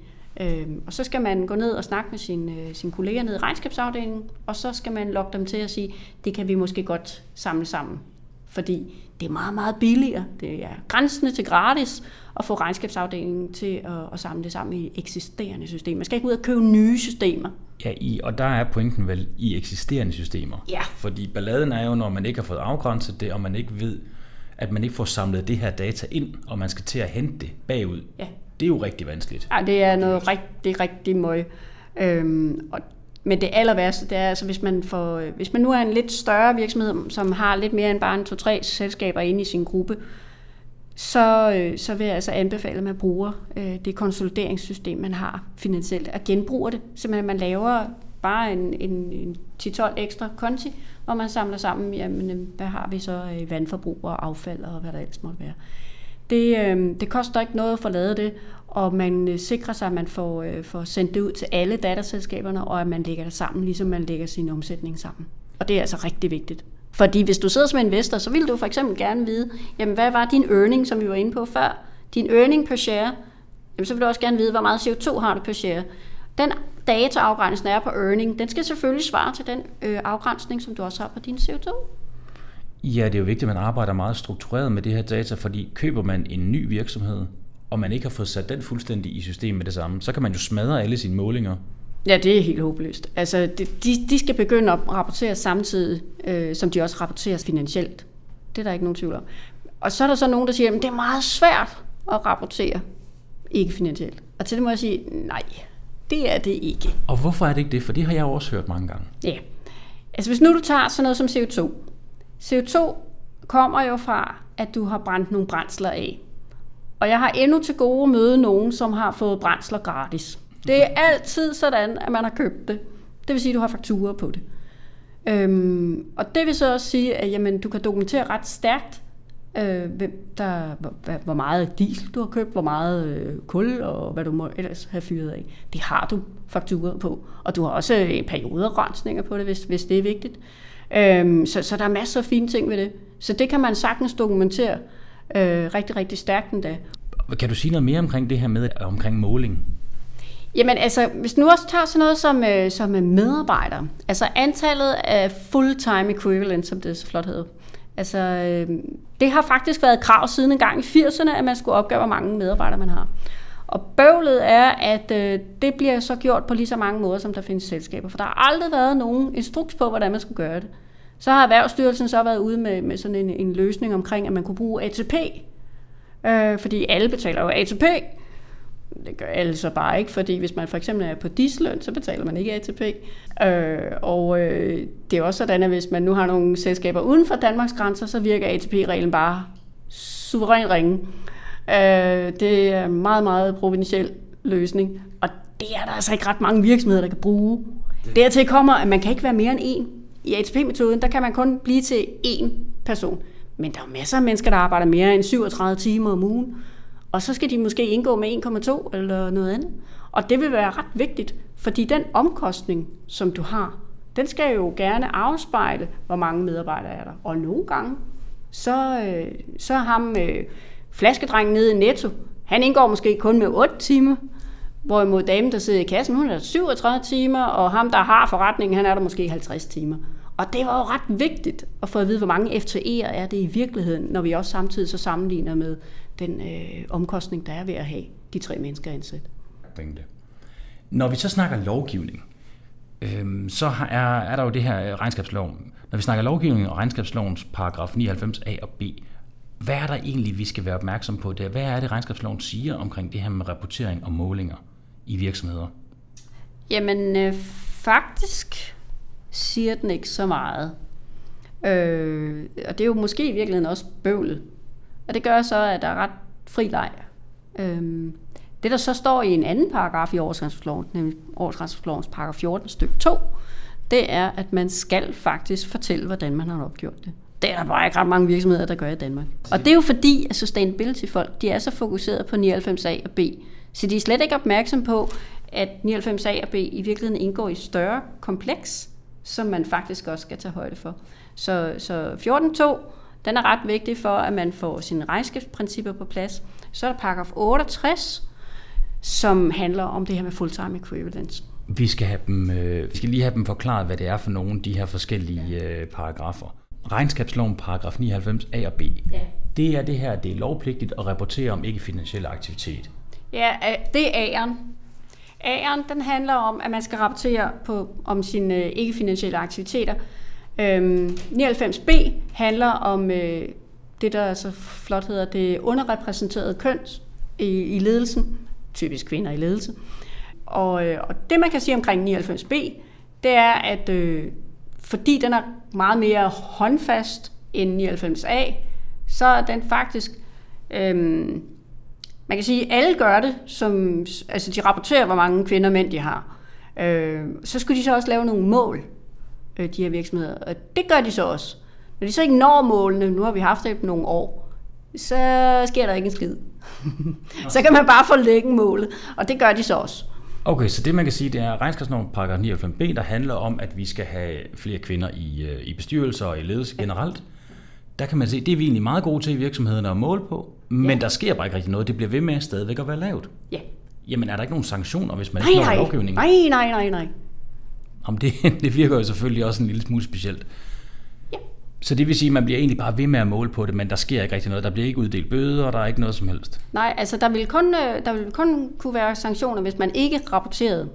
Øhm, og så skal man gå ned og snakke med sine, øh, sine kolleger nede i regnskabsafdelingen, og så skal man lokke dem til at sige, det kan vi måske godt samle sammen. Fordi det er meget, meget billigere. Det er grænsende til gratis at få regnskabsafdelingen til at, at samle det sammen i eksisterende systemer. Man skal ikke ud og købe nye systemer. Ja, i, og der er pointen vel i eksisterende systemer. Ja. Fordi balladen er jo, når man ikke har fået afgrænset det, og man ikke ved, at man ikke får samlet det her data ind, og man skal til at hente det bagud. Ja. Det er jo rigtig vanskeligt. Ja, det er noget rigtig, rigtig møg. Øhm, og men det aller værste, det er altså, hvis man, får, hvis man nu er en lidt større virksomhed, som har lidt mere end bare en to-tre selskaber inde i sin gruppe, så, øh, så vil jeg altså anbefale, at man bruger øh, det konsolideringssystem, man har finansielt, at genbruge det. Simpelthen, man laver bare en, en, en 10-12 ekstra konti, hvor man samler sammen, jamen, øh, hvad har vi så i vandforbrug og affald og hvad der ellers måtte være. Det, øh, det koster ikke noget at få lavet det, og man øh, sikrer sig, at man får, øh, får sendt det ud til alle datterselskaberne, og at man lægger det sammen, ligesom man lægger sin omsætning sammen. Og det er altså rigtig vigtigt. Fordi hvis du sidder som investor, så vil du for eksempel gerne vide, jamen hvad var din earning, som vi var inde på før? Din earning per share, jamen så vil du også gerne vide, hvor meget CO2 har du per share. Den dataafgrænsning, der er på earning, den skal selvfølgelig svare til den øh, afgrænsning, som du også har på din CO2. Ja, det er jo vigtigt, at man arbejder meget struktureret med det her data, fordi køber man en ny virksomhed, og man ikke har fået sat den fuldstændig i systemet med det samme, så kan man jo smadre alle sine målinger. Ja, det er helt håbløst. Altså, de, de skal begynde at rapportere samtidig, øh, som de også rapporterer finansielt. Det er der ikke nogen tvivl om. Og så er der så nogen, der siger, at det er meget svært at rapportere ikke finansielt. Og til det må jeg sige, nej, det er det ikke. Og hvorfor er det ikke det? For det har jeg også hørt mange gange. Ja. Altså hvis nu du tager sådan noget som CO2. CO2 kommer jo fra, at du har brændt nogle brændsler af. Og jeg har endnu til gode møde nogen, som har fået brændsler gratis. Det er altid sådan, at man har købt det. Det vil sige, at du har fakturer på det. Øhm, og det vil så også sige, at jamen, du kan dokumentere ret stærkt, øh, hvem der, hvor, hvor meget diesel du har købt, hvor meget øh, kul og hvad du må ellers have fyret af. Det har du fakturer på. Og du har også øh, perioderrensninger på det, hvis, hvis det er vigtigt. Øhm, så, så der er masser af fine ting ved det. Så det kan man sagtens dokumentere øh, rigtig, rigtig stærkt endda. Kan du sige noget mere omkring det her med omkring måling? Jamen altså, hvis nu også tager sådan noget som, øh, som øh, medarbejdere, altså antallet af full-time equivalent, som det så flot hedder, altså øh, det har faktisk været krav siden en gang i 80'erne, at man skulle opgøre, hvor mange medarbejdere man har. Og bøvlet er, at øh, det bliver så gjort på lige så mange måder, som der findes selskaber, for der har aldrig været nogen instruks på, hvordan man skulle gøre det. Så har Erhvervsstyrelsen så været ude med, med sådan en, en løsning omkring, at man kunne bruge ATP, øh, fordi alle betaler jo ATP, det gør alle så bare ikke, fordi hvis man for eksempel er på disløn, så betaler man ikke ATP. Øh, og øh, det er også sådan, at hvis man nu har nogle selskaber uden for Danmarks grænser, så virker ATP-reglen bare suveræn ringe. Øh, det er en meget, meget provinciel løsning, og det er der altså ikke ret mange virksomheder, der kan bruge. Dertil kommer, at man kan ikke være mere end en. I ATP-metoden, der kan man kun blive til én person. Men der er masser af mennesker, der arbejder mere end 37 timer om ugen. Og så skal de måske indgå med 1,2 eller noget andet. Og det vil være ret vigtigt, fordi den omkostning, som du har, den skal jo gerne afspejle, hvor mange medarbejdere er der. Og nogle gange, så, øh, så ham øh, flaskedrengen nede i Netto, han indgår måske kun med 8 timer, Hvorimod damen, der sidder i kassen, hun er 37 timer, og ham, der har forretningen, han er der måske 50 timer. Og det var jo ret vigtigt at få at vide, hvor mange FTE'er er det i virkeligheden, når vi også samtidig så sammenligner med den øh, omkostning, der er ved at have de tre mennesker ansat. Pointe. Når vi så snakker lovgivning, øhm, så er, er der jo det her regnskabslov. Når vi snakker lovgivning og regnskabslovens paragraf 99a og b, hvad er der egentlig, vi skal være opmærksom på der? Hvad er det, regnskabsloven siger omkring det her med rapportering og målinger i virksomheder? Jamen, øh, faktisk siger den ikke så meget. Øh, og det er jo måske i virkeligheden også bøvlet. Og det gør så, at der er ret fri leg. Øhm, det, der så står i en anden paragraf i årsregnskabsloven, nemlig årsregnskabslovens paragraf 14 stykke 2, det er, at man skal faktisk fortælle, hvordan man har opgjort det. Det er der bare ikke ret mange virksomheder, der gør i Danmark. Og det er jo fordi, at sustainability-folk, de er så fokuseret på 99A og B, så de er slet ikke opmærksom på, at 99A og B i virkeligheden indgår i et større kompleks, som man faktisk også skal tage højde for. Så, så 14.2, den er ret vigtig for, at man får sine regnskabsprincipper på plads. Så er der paragraf 68, som handler om det her med full-time equivalence. Vi skal, have dem, øh, vi skal lige have dem forklaret, hvad det er for nogle af de her forskellige øh, paragrafer. Regnskabsloven paragraf 99 A og B. Ja. Det er det her, det er lovpligtigt at rapportere om ikke-finansiel aktivitet. Ja, det er A'eren. A'eren, den handler om, at man skal rapportere på, om sine øh, ikke-finansielle aktiviteter. Øhm, 99b handler om øh, det, der så flot hedder det underrepræsenterede køn i, i ledelsen, typisk kvinder i ledelse. Og, øh, og det, man kan sige omkring 99b, det er, at øh, fordi den er meget mere håndfast end 99a, så er den faktisk... Øh, man kan sige, at alle gør det, som, altså de rapporterer, hvor mange kvinder og mænd de har. Øh, så skulle de så også lave nogle mål, øh, de her virksomheder. Og det gør de så også. Når de så ikke når målene, nu har vi haft det nogle år, så sker der ikke en skid. så kan man bare forlægge målet, og det gør de så også. Okay, så det man kan sige, det er regnskabsnorm paragraf 95b, der handler om, at vi skal have flere kvinder i, øh, i bestyrelser og i ledelse generelt. Der kan man se, det er vi egentlig meget gode til i virksomhederne at måle på, men ja. der sker bare ikke rigtig noget. Det bliver ved med stadigvæk at være lavt. Ja. Jamen er der ikke nogen sanktioner, hvis man nej, ikke når lovgivningen? Nej, nej, nej, nej. Jamen det, det virker jo selvfølgelig også en lille smule specielt. Ja. Så det vil sige, at man bliver egentlig bare ved med at måle på det, men der sker ikke rigtig noget. Der bliver ikke uddelt bøder, og der er ikke noget som helst. Nej, altså der vil kun, øh, der vil kun kunne være sanktioner, hvis man ikke rapporterede.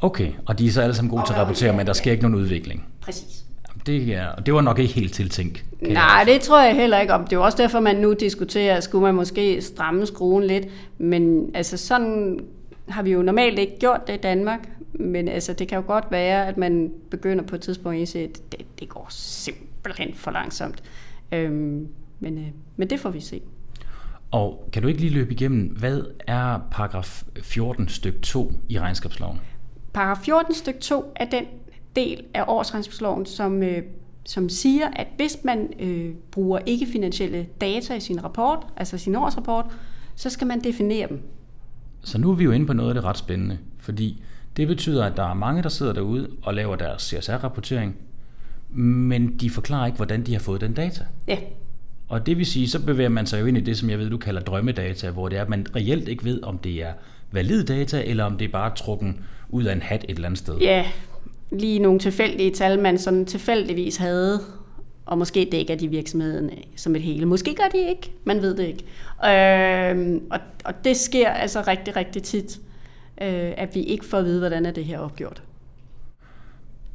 Okay, og de er så alle sammen gode til at rapportere, men der sker ikke nogen udvikling. Præcis. Det, er, det var nok ikke helt tiltænkt. Nej, det tror jeg heller ikke om. Det er også derfor, man nu diskuterer, skulle man måske stramme skruen lidt. Men altså sådan har vi jo normalt ikke gjort det i Danmark. Men altså, det kan jo godt være, at man begynder på et tidspunkt at indse, at det, det går simpelthen for langsomt. Øhm, men, øh, men det får vi se. Og kan du ikke lige løbe igennem, hvad er paragraf 14 stykke 2 i regnskabsloven? Paragraf 14 stykke 2 er den del af årsregnskabsloven, som, øh, som siger, at hvis man øh, bruger ikke-finansielle data i sin rapport, altså sin årsrapport, så skal man definere dem. Så nu er vi jo inde på noget af det ret spændende, fordi det betyder, at der er mange, der sidder derude og laver deres CSR-rapportering, men de forklarer ikke, hvordan de har fået den data. Ja. Og det vil sige, så bevæger man sig jo ind i det, som jeg ved, du kalder drømmedata, hvor det er, at man reelt ikke ved, om det er valid data, eller om det er bare trukken ud af en hat et eller andet sted. Ja, lige nogle tilfældige tal, man sådan tilfældigvis havde, og måske dækker de virksomheden som et hele. Måske gør de ikke, man ved det ikke. Øh, og, og det sker altså rigtig, rigtig tit, øh, at vi ikke får at vide, hvordan er det her opgjort.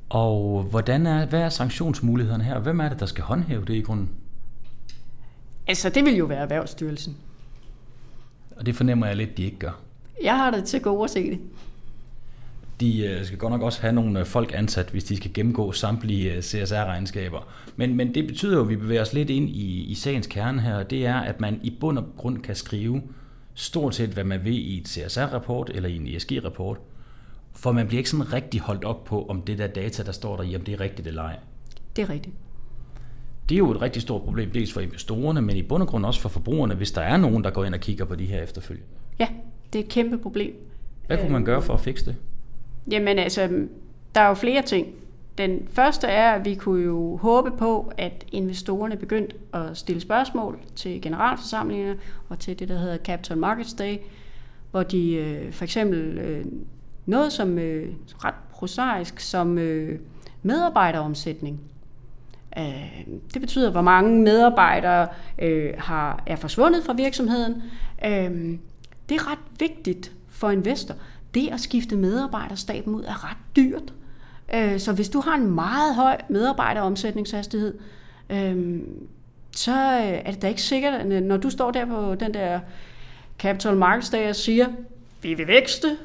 Og hvordan er, hvad er sanktionsmulighederne her? Hvem er det, der skal håndhæve det i grunden? Altså, det vil jo være Erhvervsstyrelsen. Og det fornemmer jeg lidt, de ikke gør. Jeg har det til gode at se det. De øh, skal godt nok også have nogle øh, folk ansat, hvis de skal gennemgå samtlige øh, CSR-regnskaber. Men, men det betyder jo, at vi bevæger os lidt ind i, i sagens kerne her, og det er, at man i bund og grund kan skrive stort set, hvad man vil i et CSR-rapport eller i en ESG-rapport, for man bliver ikke sådan rigtig holdt op på, om det der data, der står der i, om det er rigtigt eller ej. Det er rigtigt. Det er jo et rigtig stort problem, dels for investorerne, men i bund og grund også for forbrugerne, hvis der er nogen, der går ind og kigger på de her efterfølgende. Ja, det er et kæmpe problem. Hvad kunne man gøre for at fikse det? Jamen altså, der er jo flere ting. Den første er, at vi kunne jo håbe på, at investorerne begyndte at stille spørgsmål til generalforsamlingerne og til det, der hedder Capital Markets Day, hvor de øh, for eksempel øh, noget som øh, ret prosaisk som øh, medarbejderomsætning. Øh, det betyder, hvor mange medarbejdere øh, har, er forsvundet fra virksomheden. Øh, det er ret vigtigt for investor. Det at skifte medarbejderstaben ud er ret dyrt. Øh, så hvis du har en meget høj medarbejderomsætningshastighed, øh, så øh, er det da ikke sikkert, øh, når du står der på den der Capital Markets Day og siger, vi vil vækste,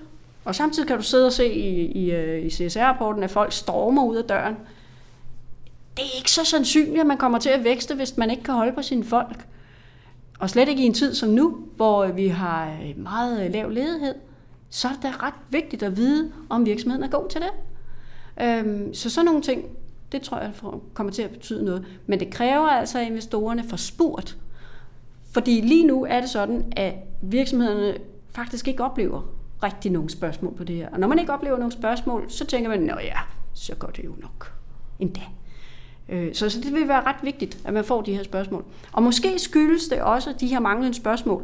og samtidig kan du sidde og se i, i, i CSR-rapporten, at folk stormer ud af døren. Det er ikke så sandsynligt, at man kommer til at vækste, hvis man ikke kan holde på sine folk. Og slet ikke i en tid som nu, hvor vi har meget lav ledighed, så er det da ret vigtigt at vide, om virksomheden er god til det. Øhm, så sådan nogle ting, det tror jeg kommer til at betyde noget. Men det kræver altså, at investorerne får spurgt. Fordi lige nu er det sådan, at virksomhederne faktisk ikke oplever rigtig nogle spørgsmål på det her. Og når man ikke oplever nogle spørgsmål, så tænker man, nå ja, så går det jo nok endda. Øh, så, så det vil være ret vigtigt, at man får de her spørgsmål. Og måske skyldes det også de her manglende spørgsmål,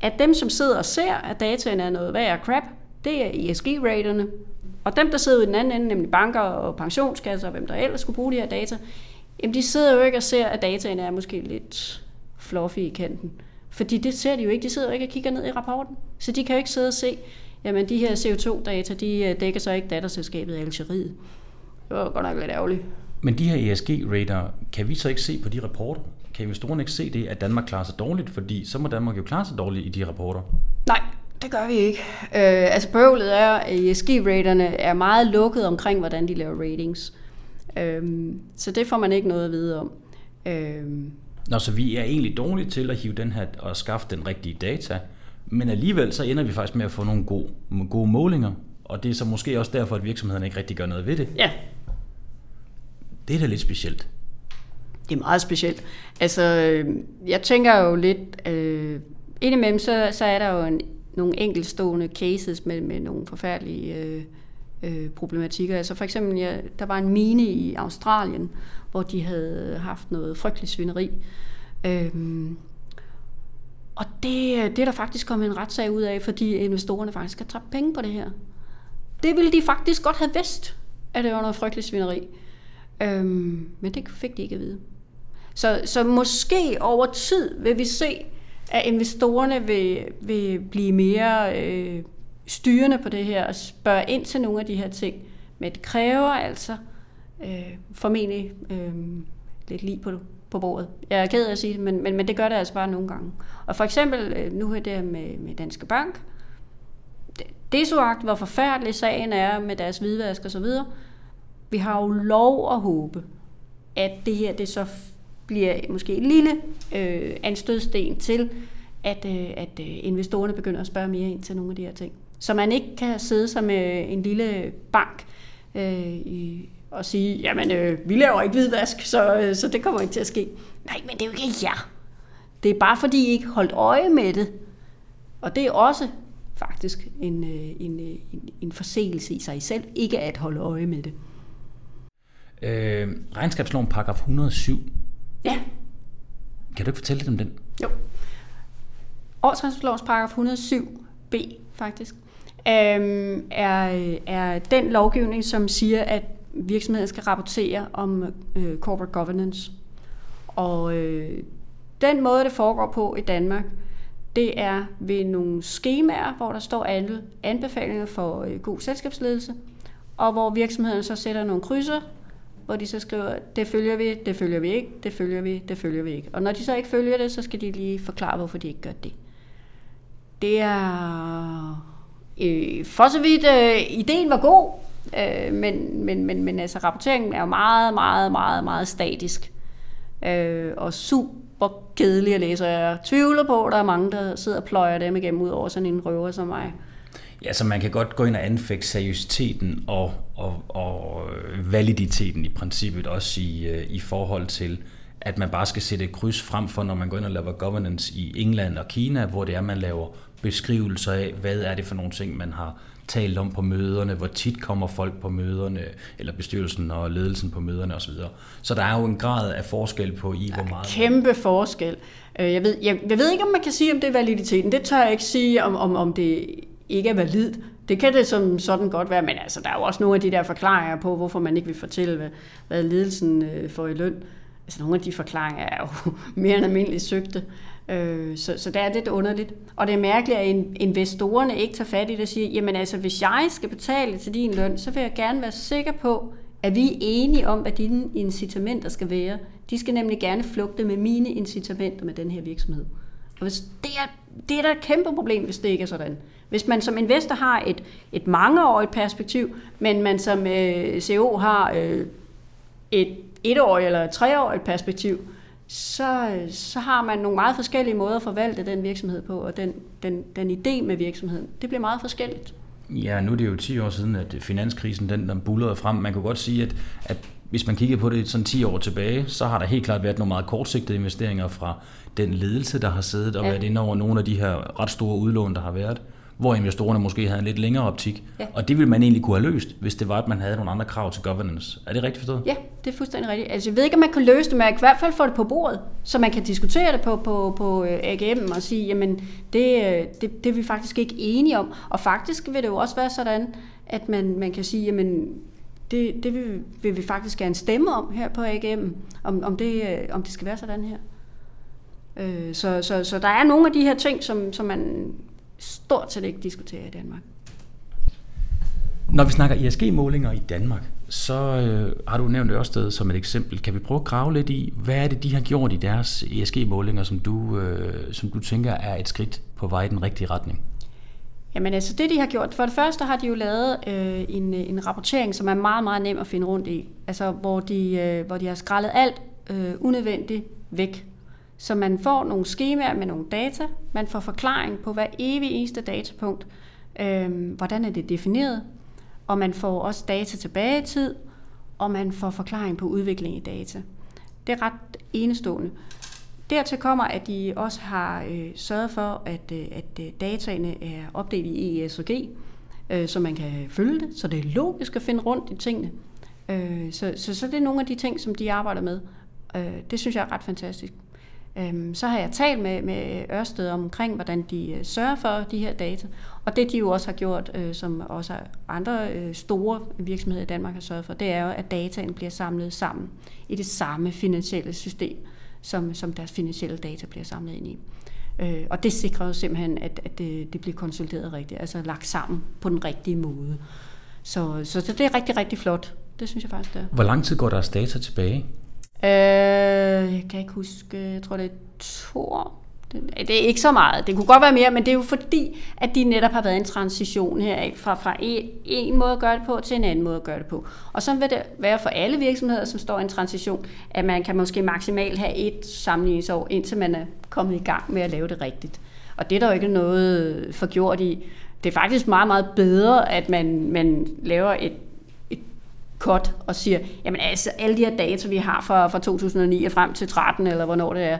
at dem, som sidder og ser, at dataen er noget værd crap, det er ESG-raterne. Og dem, der sidder i den anden ende, nemlig banker og pensionskasser, og hvem der ellers skulle bruge de her data, jamen de sidder jo ikke og ser, at dataen er måske lidt fluffy i kanten. Fordi det ser de jo ikke. De sidder jo ikke og kigger ned i rapporten. Så de kan jo ikke sidde og se, jamen de her CO2-data, de øh, dækker så ikke datterselskabet i Algeriet. Det var godt nok lidt ærgerligt. Men de her ESG-rater, kan vi så ikke se på de rapporter? Kan investorerne ikke se det, at Danmark klarer sig dårligt? Fordi så må Danmark jo klare sig dårligt i de rapporter. Nej, det gør vi ikke. Øh, altså bøvlet er, at ESG-raterne er meget lukket omkring, hvordan de laver ratings. Øh, så det får man ikke noget at vide om. Øh, Nå, så vi er egentlig dårlige til at hive den her og skaffe den rigtige data, men alligevel så ender vi faktisk med at få nogle gode, gode målinger, og det er så måske også derfor, at virksomhederne ikke rigtig gør noget ved det. Ja. Det er da lidt specielt. Det er meget specielt. Altså, jeg tænker jo lidt, øh, indimellem så, så er der jo en, nogle enkeltstående cases med, med nogle forfærdelige øh, øh, problematikker. Altså for eksempel, ja, der var en mine i Australien, hvor de havde haft noget frygteligt svineri. Øhm, og det, det er der faktisk kommet en retssag ud af, fordi investorerne faktisk har tabt penge på det her. Det ville de faktisk godt have vidst, at det var noget frygteligt svineri. Øhm, men det fik de ikke at vide. Så, så måske over tid vil vi se, at investorerne vil, vil blive mere øh, styrende på det her og spørge ind til nogle af de her ting. Men det kræver altså øh, formentlig øh, lidt lige på, på bordet. Jeg er ked af at sige det, men, men, men det gør det altså bare nogle gange. Og for eksempel øh, nu her der med, med Danske Bank. Det, det er så agt, hvor forfærdelig sagen er med deres hvidvask og så videre. Vi har jo lov at håbe, at det her det så bliver måske en lille øh, anstødsten til, at, øh, at øh, investorerne begynder at spørge mere ind til nogle af de her ting. Så man ikke kan sidde som øh, en lille bank øh, i, og sige, jamen øh, vi laver ikke hvidvask, så, øh, så det kommer ikke til at ske. Nej, men det er jo ikke jer. Det er bare fordi I ikke holdt øje med det. Og det er også faktisk en, øh, en, øh, en, en forseelse i sig selv, ikke at holde øje med det. Øh, regnskabsloven paragraf 107. Ja. Kan du ikke fortælle lidt om den? Jo. Årsregnskabslovens paragraf 107b faktisk, øh, er, er den lovgivning, som siger, at virksomheden skal rapportere om øh, corporate governance. Og øh, den måde, det foregår på i Danmark, det er ved nogle skemaer, hvor der står alle anbefalinger for øh, god selskabsledelse, og hvor virksomheden så sætter nogle krydser, hvor de så skriver, det følger vi, det følger vi ikke, det følger vi, det følger vi ikke. Og når de så ikke følger det, så skal de lige forklare, hvorfor de ikke gør det. Det er... Øh, for så vidt, øh, ideen var god, øh, men, men, men, men altså, rapporteringen er jo meget, meget, meget, meget statisk. Øh, og super kedelig at læse, jeg tvivler på, at der er mange, der sidder og pløjer dem igennem ud over sådan en røver som mig. Ja, så man kan godt gå ind og anfægte seriøsiteten og, og, og validiteten i princippet også i, øh, i forhold til, at man bare skal sætte et kryds frem for, når man går ind og laver governance i England og Kina, hvor det er, man laver beskrivelser af, hvad er det for nogle ting, man har talt om på møderne, hvor tit kommer folk på møderne, eller bestyrelsen og ledelsen på møderne osv. Så der er jo en grad af forskel på i, hvor meget... Kæmpe forskel. Øh, jeg ved, jeg, jeg ved ikke, om man kan sige, om det er validiteten. Det tør jeg ikke sige, om, om, om det ikke er validt. Det kan det som sådan godt være, men altså, der er jo også nogle af de der forklaringer på, hvorfor man ikke vil fortælle, hvad, hvad ledelsen øh, får i løn. Altså nogle af de forklaringer er jo mere end almindeligt søgte. Øh, så, så det er lidt underligt. Og det er mærkeligt, at investorerne ikke tager fat i det og siger, jamen altså, hvis jeg skal betale til din løn, så vil jeg gerne være sikker på, at vi er enige om, hvad dine incitamenter skal være. De skal nemlig gerne flugte med mine incitamenter med den her virksomhed. Og hvis det, er, det er da et kæmpe problem, hvis det ikke er sådan. Hvis man som investor har et, et mangeårigt perspektiv, men man som øh, CEO har øh, et etårigt eller et treårigt perspektiv, så, så har man nogle meget forskellige måder at forvalte den virksomhed på, og den, den, den idé med virksomheden. Det bliver meget forskelligt. Ja, nu er det jo 10 år siden, at finanskrisen den, den bullerede frem. Man kan godt sige, at, at hvis man kigger på det sådan 10 år tilbage, så har der helt klart været nogle meget kortsigtede investeringer fra den ledelse, der har siddet og ja. været inde over nogle af de her ret store udlån, der har været hvor investorerne måske havde en lidt længere optik. Ja. Og det ville man egentlig kunne have løst, hvis det var, at man havde nogle andre krav til governance. Er det rigtigt forstået? Ja, det er fuldstændig rigtigt. Altså, jeg ved ikke, om man kan løse det, men i hvert fald få det på bordet, så man kan diskutere det på, på, på øh, AGM og sige, jamen, det, øh, det, det er vi faktisk ikke enige om. Og faktisk vil det jo også være sådan, at man, man kan sige, jamen, det, det vil, vil vi faktisk gerne stemme om her på AGM, om, om, det, øh, om det skal være sådan her. Så, så, så der er nogle af de her ting, som, som man stort set ikke diskuterer i Danmark. Når vi snakker ESG-målinger i Danmark, så øh, har du nævnt Ørsted som et eksempel. Kan vi prøve at grave lidt i, hvad er det, de har gjort i deres ESG-målinger, som du, øh, som du tænker er et skridt på vej i den rigtige retning? Jamen altså det, de har gjort, for det første har de jo lavet øh, en, en rapportering, som er meget, meget nem at finde rundt i. Altså hvor de, øh, hvor de har skrællet alt øh, unødvendigt væk så man får nogle skemaer med nogle data, man får forklaring på hver evig eneste datapunkt, øh, hvordan er det defineret, og man får også data tilbage i tid, og man får forklaring på udvikling i data. Det er ret enestående. Dertil kommer, at de også har øh, sørget for, at, øh, at øh, dataene er opdelt i ESG, øh, så man kan følge det, så det er logisk at finde rundt i tingene. Øh, så, så, så det er nogle af de ting, som de arbejder med. Øh, det synes jeg er ret fantastisk. Øhm, så har jeg talt med, med Ørsted omkring, hvordan de øh, sørger for de her data. Og det de jo også har gjort, øh, som også andre øh, store virksomheder i Danmark har sørget for, det er jo, at dataen bliver samlet sammen i det samme finansielle system, som, som deres finansielle data bliver samlet ind i. Øh, og det sikrer jo simpelthen, at, at det, det bliver konsolideret rigtigt, altså lagt sammen på den rigtige måde. Så, så, så det er rigtig, rigtig flot. Det synes jeg faktisk, det er. Hvor lang tid går deres data tilbage? Øh, jeg kan ikke huske, jeg tror det er to år. Det er ikke så meget. Det kunne godt være mere, men det er jo fordi, at de netop har været en transition her fra, fra en, en måde at gøre det på til en anden måde at gøre det på. Og så vil det være for alle virksomheder, som står i en transition, at man kan måske maksimalt have et sammenligningsår, indtil man er kommet i gang med at lave det rigtigt. Og det er der jo ikke noget forgjort i. Det er faktisk meget, meget bedre, at man, man laver et cut og siger, jamen altså alle de her data, vi har fra, fra 2009 og frem til 13 eller hvornår det er,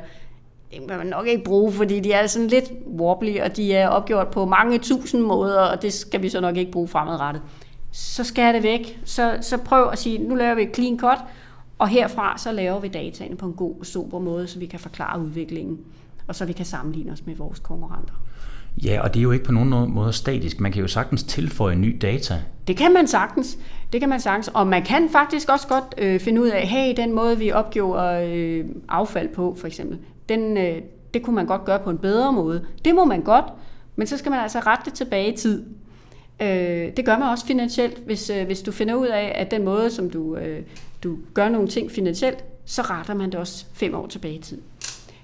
det kan man nok ikke bruge, fordi de er sådan lidt wobbly, og de er opgjort på mange tusind måder, og det skal vi så nok ikke bruge fremadrettet. Så skal det væk. Så, så prøv at sige, nu laver vi et clean cut, og herfra så laver vi dataene på en god og super måde, så vi kan forklare udviklingen, og så vi kan sammenligne os med vores konkurrenter. Ja, og det er jo ikke på nogen måde statisk. Man kan jo sagtens tilføje ny data. Det kan man sagtens. Det kan man sagtens. Og man kan faktisk også godt øh, finde ud af, hey, den måde, vi opgiver øh, affald på, for eksempel, den, øh, det kunne man godt gøre på en bedre måde. Det må man godt, men så skal man altså rette det tilbage i tid. Øh, det gør man også finansielt, hvis, øh, hvis du finder ud af, at den måde, som du, øh, du gør nogle ting finansielt, så retter man det også fem år tilbage i tid.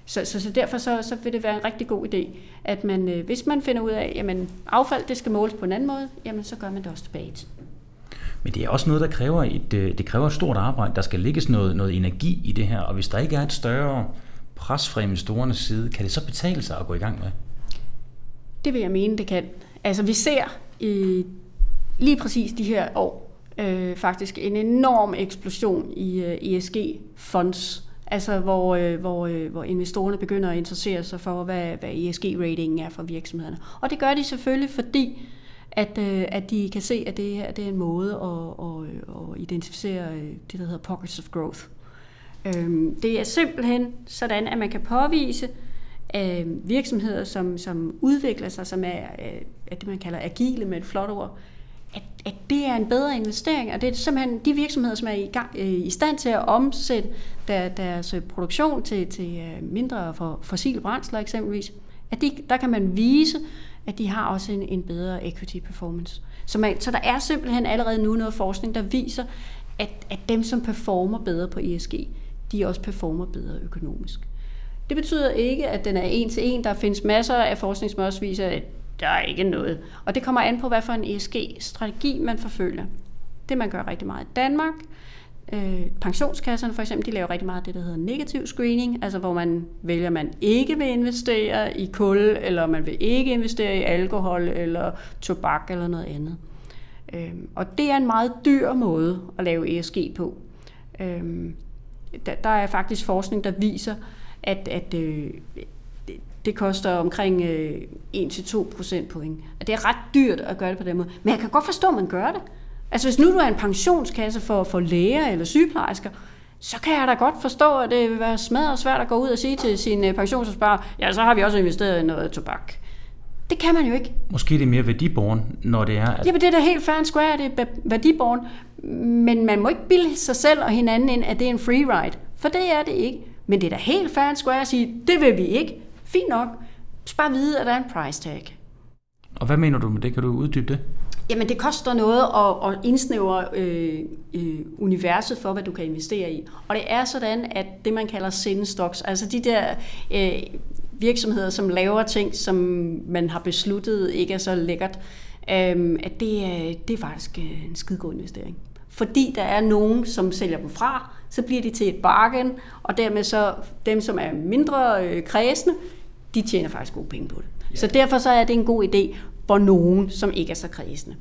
Så, så, så derfor så, så vil det være en rigtig god idé, at man, øh, hvis man finder ud af, at affald det skal måles på en anden måde, jamen så gør man det også tilbage til. Men det er også noget, der kræver et, øh, det kræver et stort arbejde. Der skal lægges noget, noget energi i det her, og hvis der ikke er et større pres fra investorernes side, kan det så betale sig at gå i gang med? Det vil jeg mene, det kan. Altså vi ser i lige præcis de her år øh, faktisk en enorm eksplosion i øh, ESG-fonds Altså hvor, øh, hvor, øh, hvor investorerne begynder at interessere sig for, hvad, hvad ESG-ratingen er for virksomhederne. Og det gør de selvfølgelig, fordi at, øh, at de kan se, at det her det er en måde at, at, at identificere øh, det, der hedder pockets of growth. Øhm, det er simpelthen sådan, at man kan påvise, øh, virksomheder, som, som udvikler sig, som er, øh, er det, man kalder agile med et flot ord, at, at det er en bedre investering, og det er simpelthen de virksomheder, som er i, gang, øh, i stand til at omsætte der, deres øh, produktion til, til mindre for fossile brændsler eksempelvis, at de, der kan man vise, at de har også en, en bedre equity performance. Så, man, så der er simpelthen allerede nu noget forskning, der viser, at, at dem, som performer bedre på ESG, de også performer bedre økonomisk. Det betyder ikke, at den er en til en. Der findes masser af forskning, som også viser, at der er ikke noget. Og det kommer an på, hvad for en ESG-strategi man forfølger. Det man gør rigtig meget i Danmark. Øh, pensionskasserne for eksempel, de laver rigtig meget af det, der hedder negativ screening, altså hvor man vælger, at man ikke vil investere i kul, eller man vil ikke investere i alkohol, eller tobak, eller noget andet. Øh, og det er en meget dyr måde at lave ESG på. Øh, der, der er faktisk forskning, der viser, at, at øh, det koster omkring øh, 1-2 procent point. Og det er ret dyrt at gøre det på den måde. Men jeg kan godt forstå, at man gør det. Altså hvis nu du er en pensionskasse for, for læger eller sygeplejersker, så kan jeg da godt forstå, at det vil være smadret svært at gå ud og sige til sin øh, pensionsopsparer, ja, så har vi også investeret i noget tobak. Det kan man jo ikke. Måske det er mere værdiborgen, når det er... At... Jamen det er da helt fair and square, det er værdiborgen. Men man må ikke bilde sig selv og hinanden ind, at det er en free ride. For det er det ikke. Men det er da helt fair and square at sige, det vil vi ikke. Fint nok. Bare vide, at der er en price tag. Og hvad mener du med det? Kan du uddybe det? Jamen, det koster noget at, at indsnævre øh, øh, universet for, hvad du kan investere i. Og det er sådan, at det, man kalder sin stocks, altså de der øh, virksomheder, som laver ting, som man har besluttet ikke er så lækkert, øh, at det, er, det er faktisk øh, en skidegod investering. Fordi der er nogen, som sælger dem fra, så bliver de til et bargain, og dermed så dem, som er mindre øh, kredsende, de tjener faktisk gode penge på det. Ja. Så derfor så er det en god idé for nogen, som ikke er så kredsende.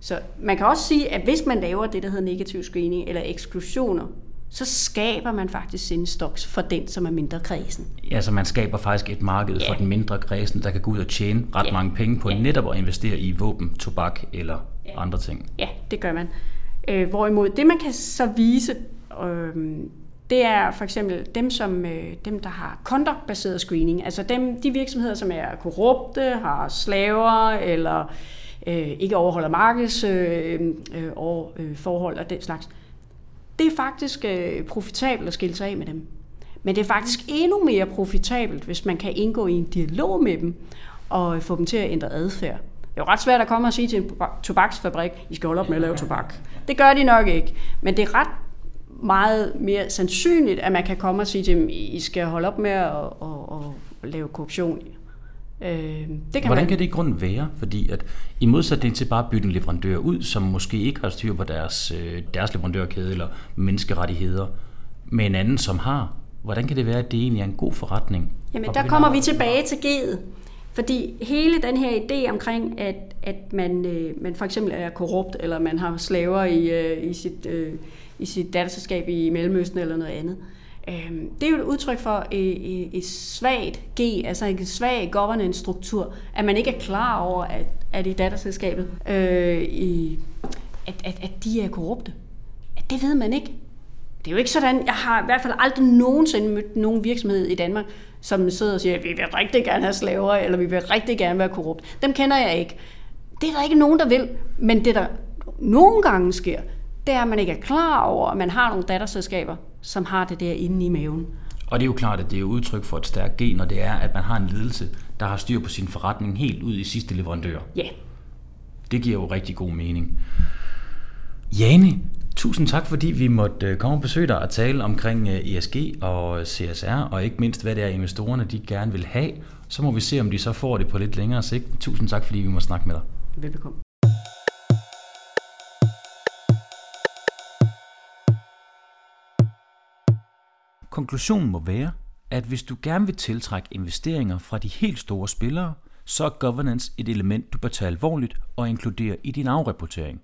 Så man kan også sige, at hvis man laver det, der hedder negativ screening eller eksklusioner, så skaber man faktisk sin stocks for den, som er mindre kredsen. Ja, så man skaber faktisk et marked ja. for den mindre kredsen, der kan gå ud og tjene ret ja. mange penge på ja. netop at investere i våben, tobak eller ja. andre ting. Ja, det gør man. Øh, hvorimod det, man kan så vise, øh, det er for eksempel dem, som, øh, dem der har conduct-baseret screening, altså dem, de virksomheder, som er korrupte, har slaver eller øh, ikke overholder markedsforhold øh, øh, øh, forhold og den slags. Det er faktisk øh, profitabelt at skille sig af med dem. Men det er faktisk endnu mere profitabelt, hvis man kan indgå i en dialog med dem og øh, få dem til at ændre adfærd. Det er jo ret svært at komme og sige til en tobaksfabrik, I skal holde op med at lave tobak. Det gør de nok ikke. Men det er ret meget mere sandsynligt, at man kan komme og sige til dem, I skal holde op med at, at, at lave korruption. Øh, det kan Hvordan man... kan det i grunden være? Fordi at i modsætning til bare at bytte en leverandør ud, som måske ikke har styr på deres, øh, deres leverandørkæde eller menneskerettigheder, med en anden, som har, hvordan kan det være, at det egentlig er en god forretning? Jamen, der kommer vi tilbage til G'et. Fordi hele den her idé omkring, at, at man, øh, man for eksempel er korrupt, eller man har slaver i, øh, i sit... Øh, i sit datterselskab i Mellemøsten eller noget andet. Øhm, det er jo et udtryk for et, et svagt G, altså en svag governance-struktur, at man ikke er klar over, at, at i datterselskabet, øh, i, at, at, at de er korrupte. At det ved man ikke. Det er jo ikke sådan, jeg har i hvert fald aldrig nogensinde mødt nogen virksomhed i Danmark, som sidder og siger, at vi vil rigtig gerne have slaver, eller vi vil rigtig gerne være korrupt. Dem kender jeg ikke. Det er der ikke nogen, der vil, men det der nogle gange sker, det er, at man ikke er klar over, at man har nogle datterselskaber, som har det der inde i maven. Og det er jo klart, at det er udtryk for et stærkt gen, når det er, at man har en ledelse, der har styr på sin forretning helt ud i sidste leverandør. Ja. Det giver jo rigtig god mening. Jane, tusind tak, fordi vi måtte øh, komme og besøge dig og tale omkring øh, ESG og CSR, og ikke mindst, hvad det er, investorerne de gerne vil have. Så må vi se, om de så får det på lidt længere sigt. Tusind tak, fordi vi må snakke med dig. Velbekomme. Konklusionen må være, at hvis du gerne vil tiltrække investeringer fra de helt store spillere, så er governance et element, du bør tage alvorligt og inkludere i din afrapportering.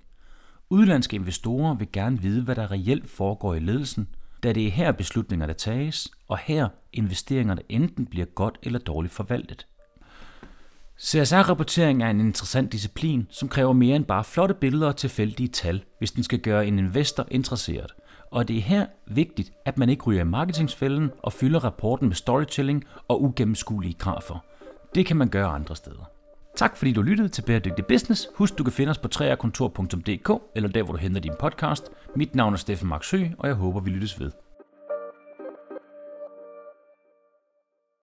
Udlandske investorer vil gerne vide, hvad der reelt foregår i ledelsen, da det er her beslutninger, der tages, og her investeringerne enten bliver godt eller dårligt forvaltet. CSR-rapportering er en interessant disciplin, som kræver mere end bare flotte billeder og tilfældige tal, hvis den skal gøre en investor interesseret – og det er her vigtigt, at man ikke ryger i marketingsfælden og fylder rapporten med storytelling og ugennemskuelige grafer. Det kan man gøre andre steder. Tak fordi du lyttede til Bæredygtig Business. Husk, du kan finde os på træerkontor.dk eller der, hvor du henter din podcast. Mit navn er Steffen Marksø, og jeg håber, vi lyttes ved.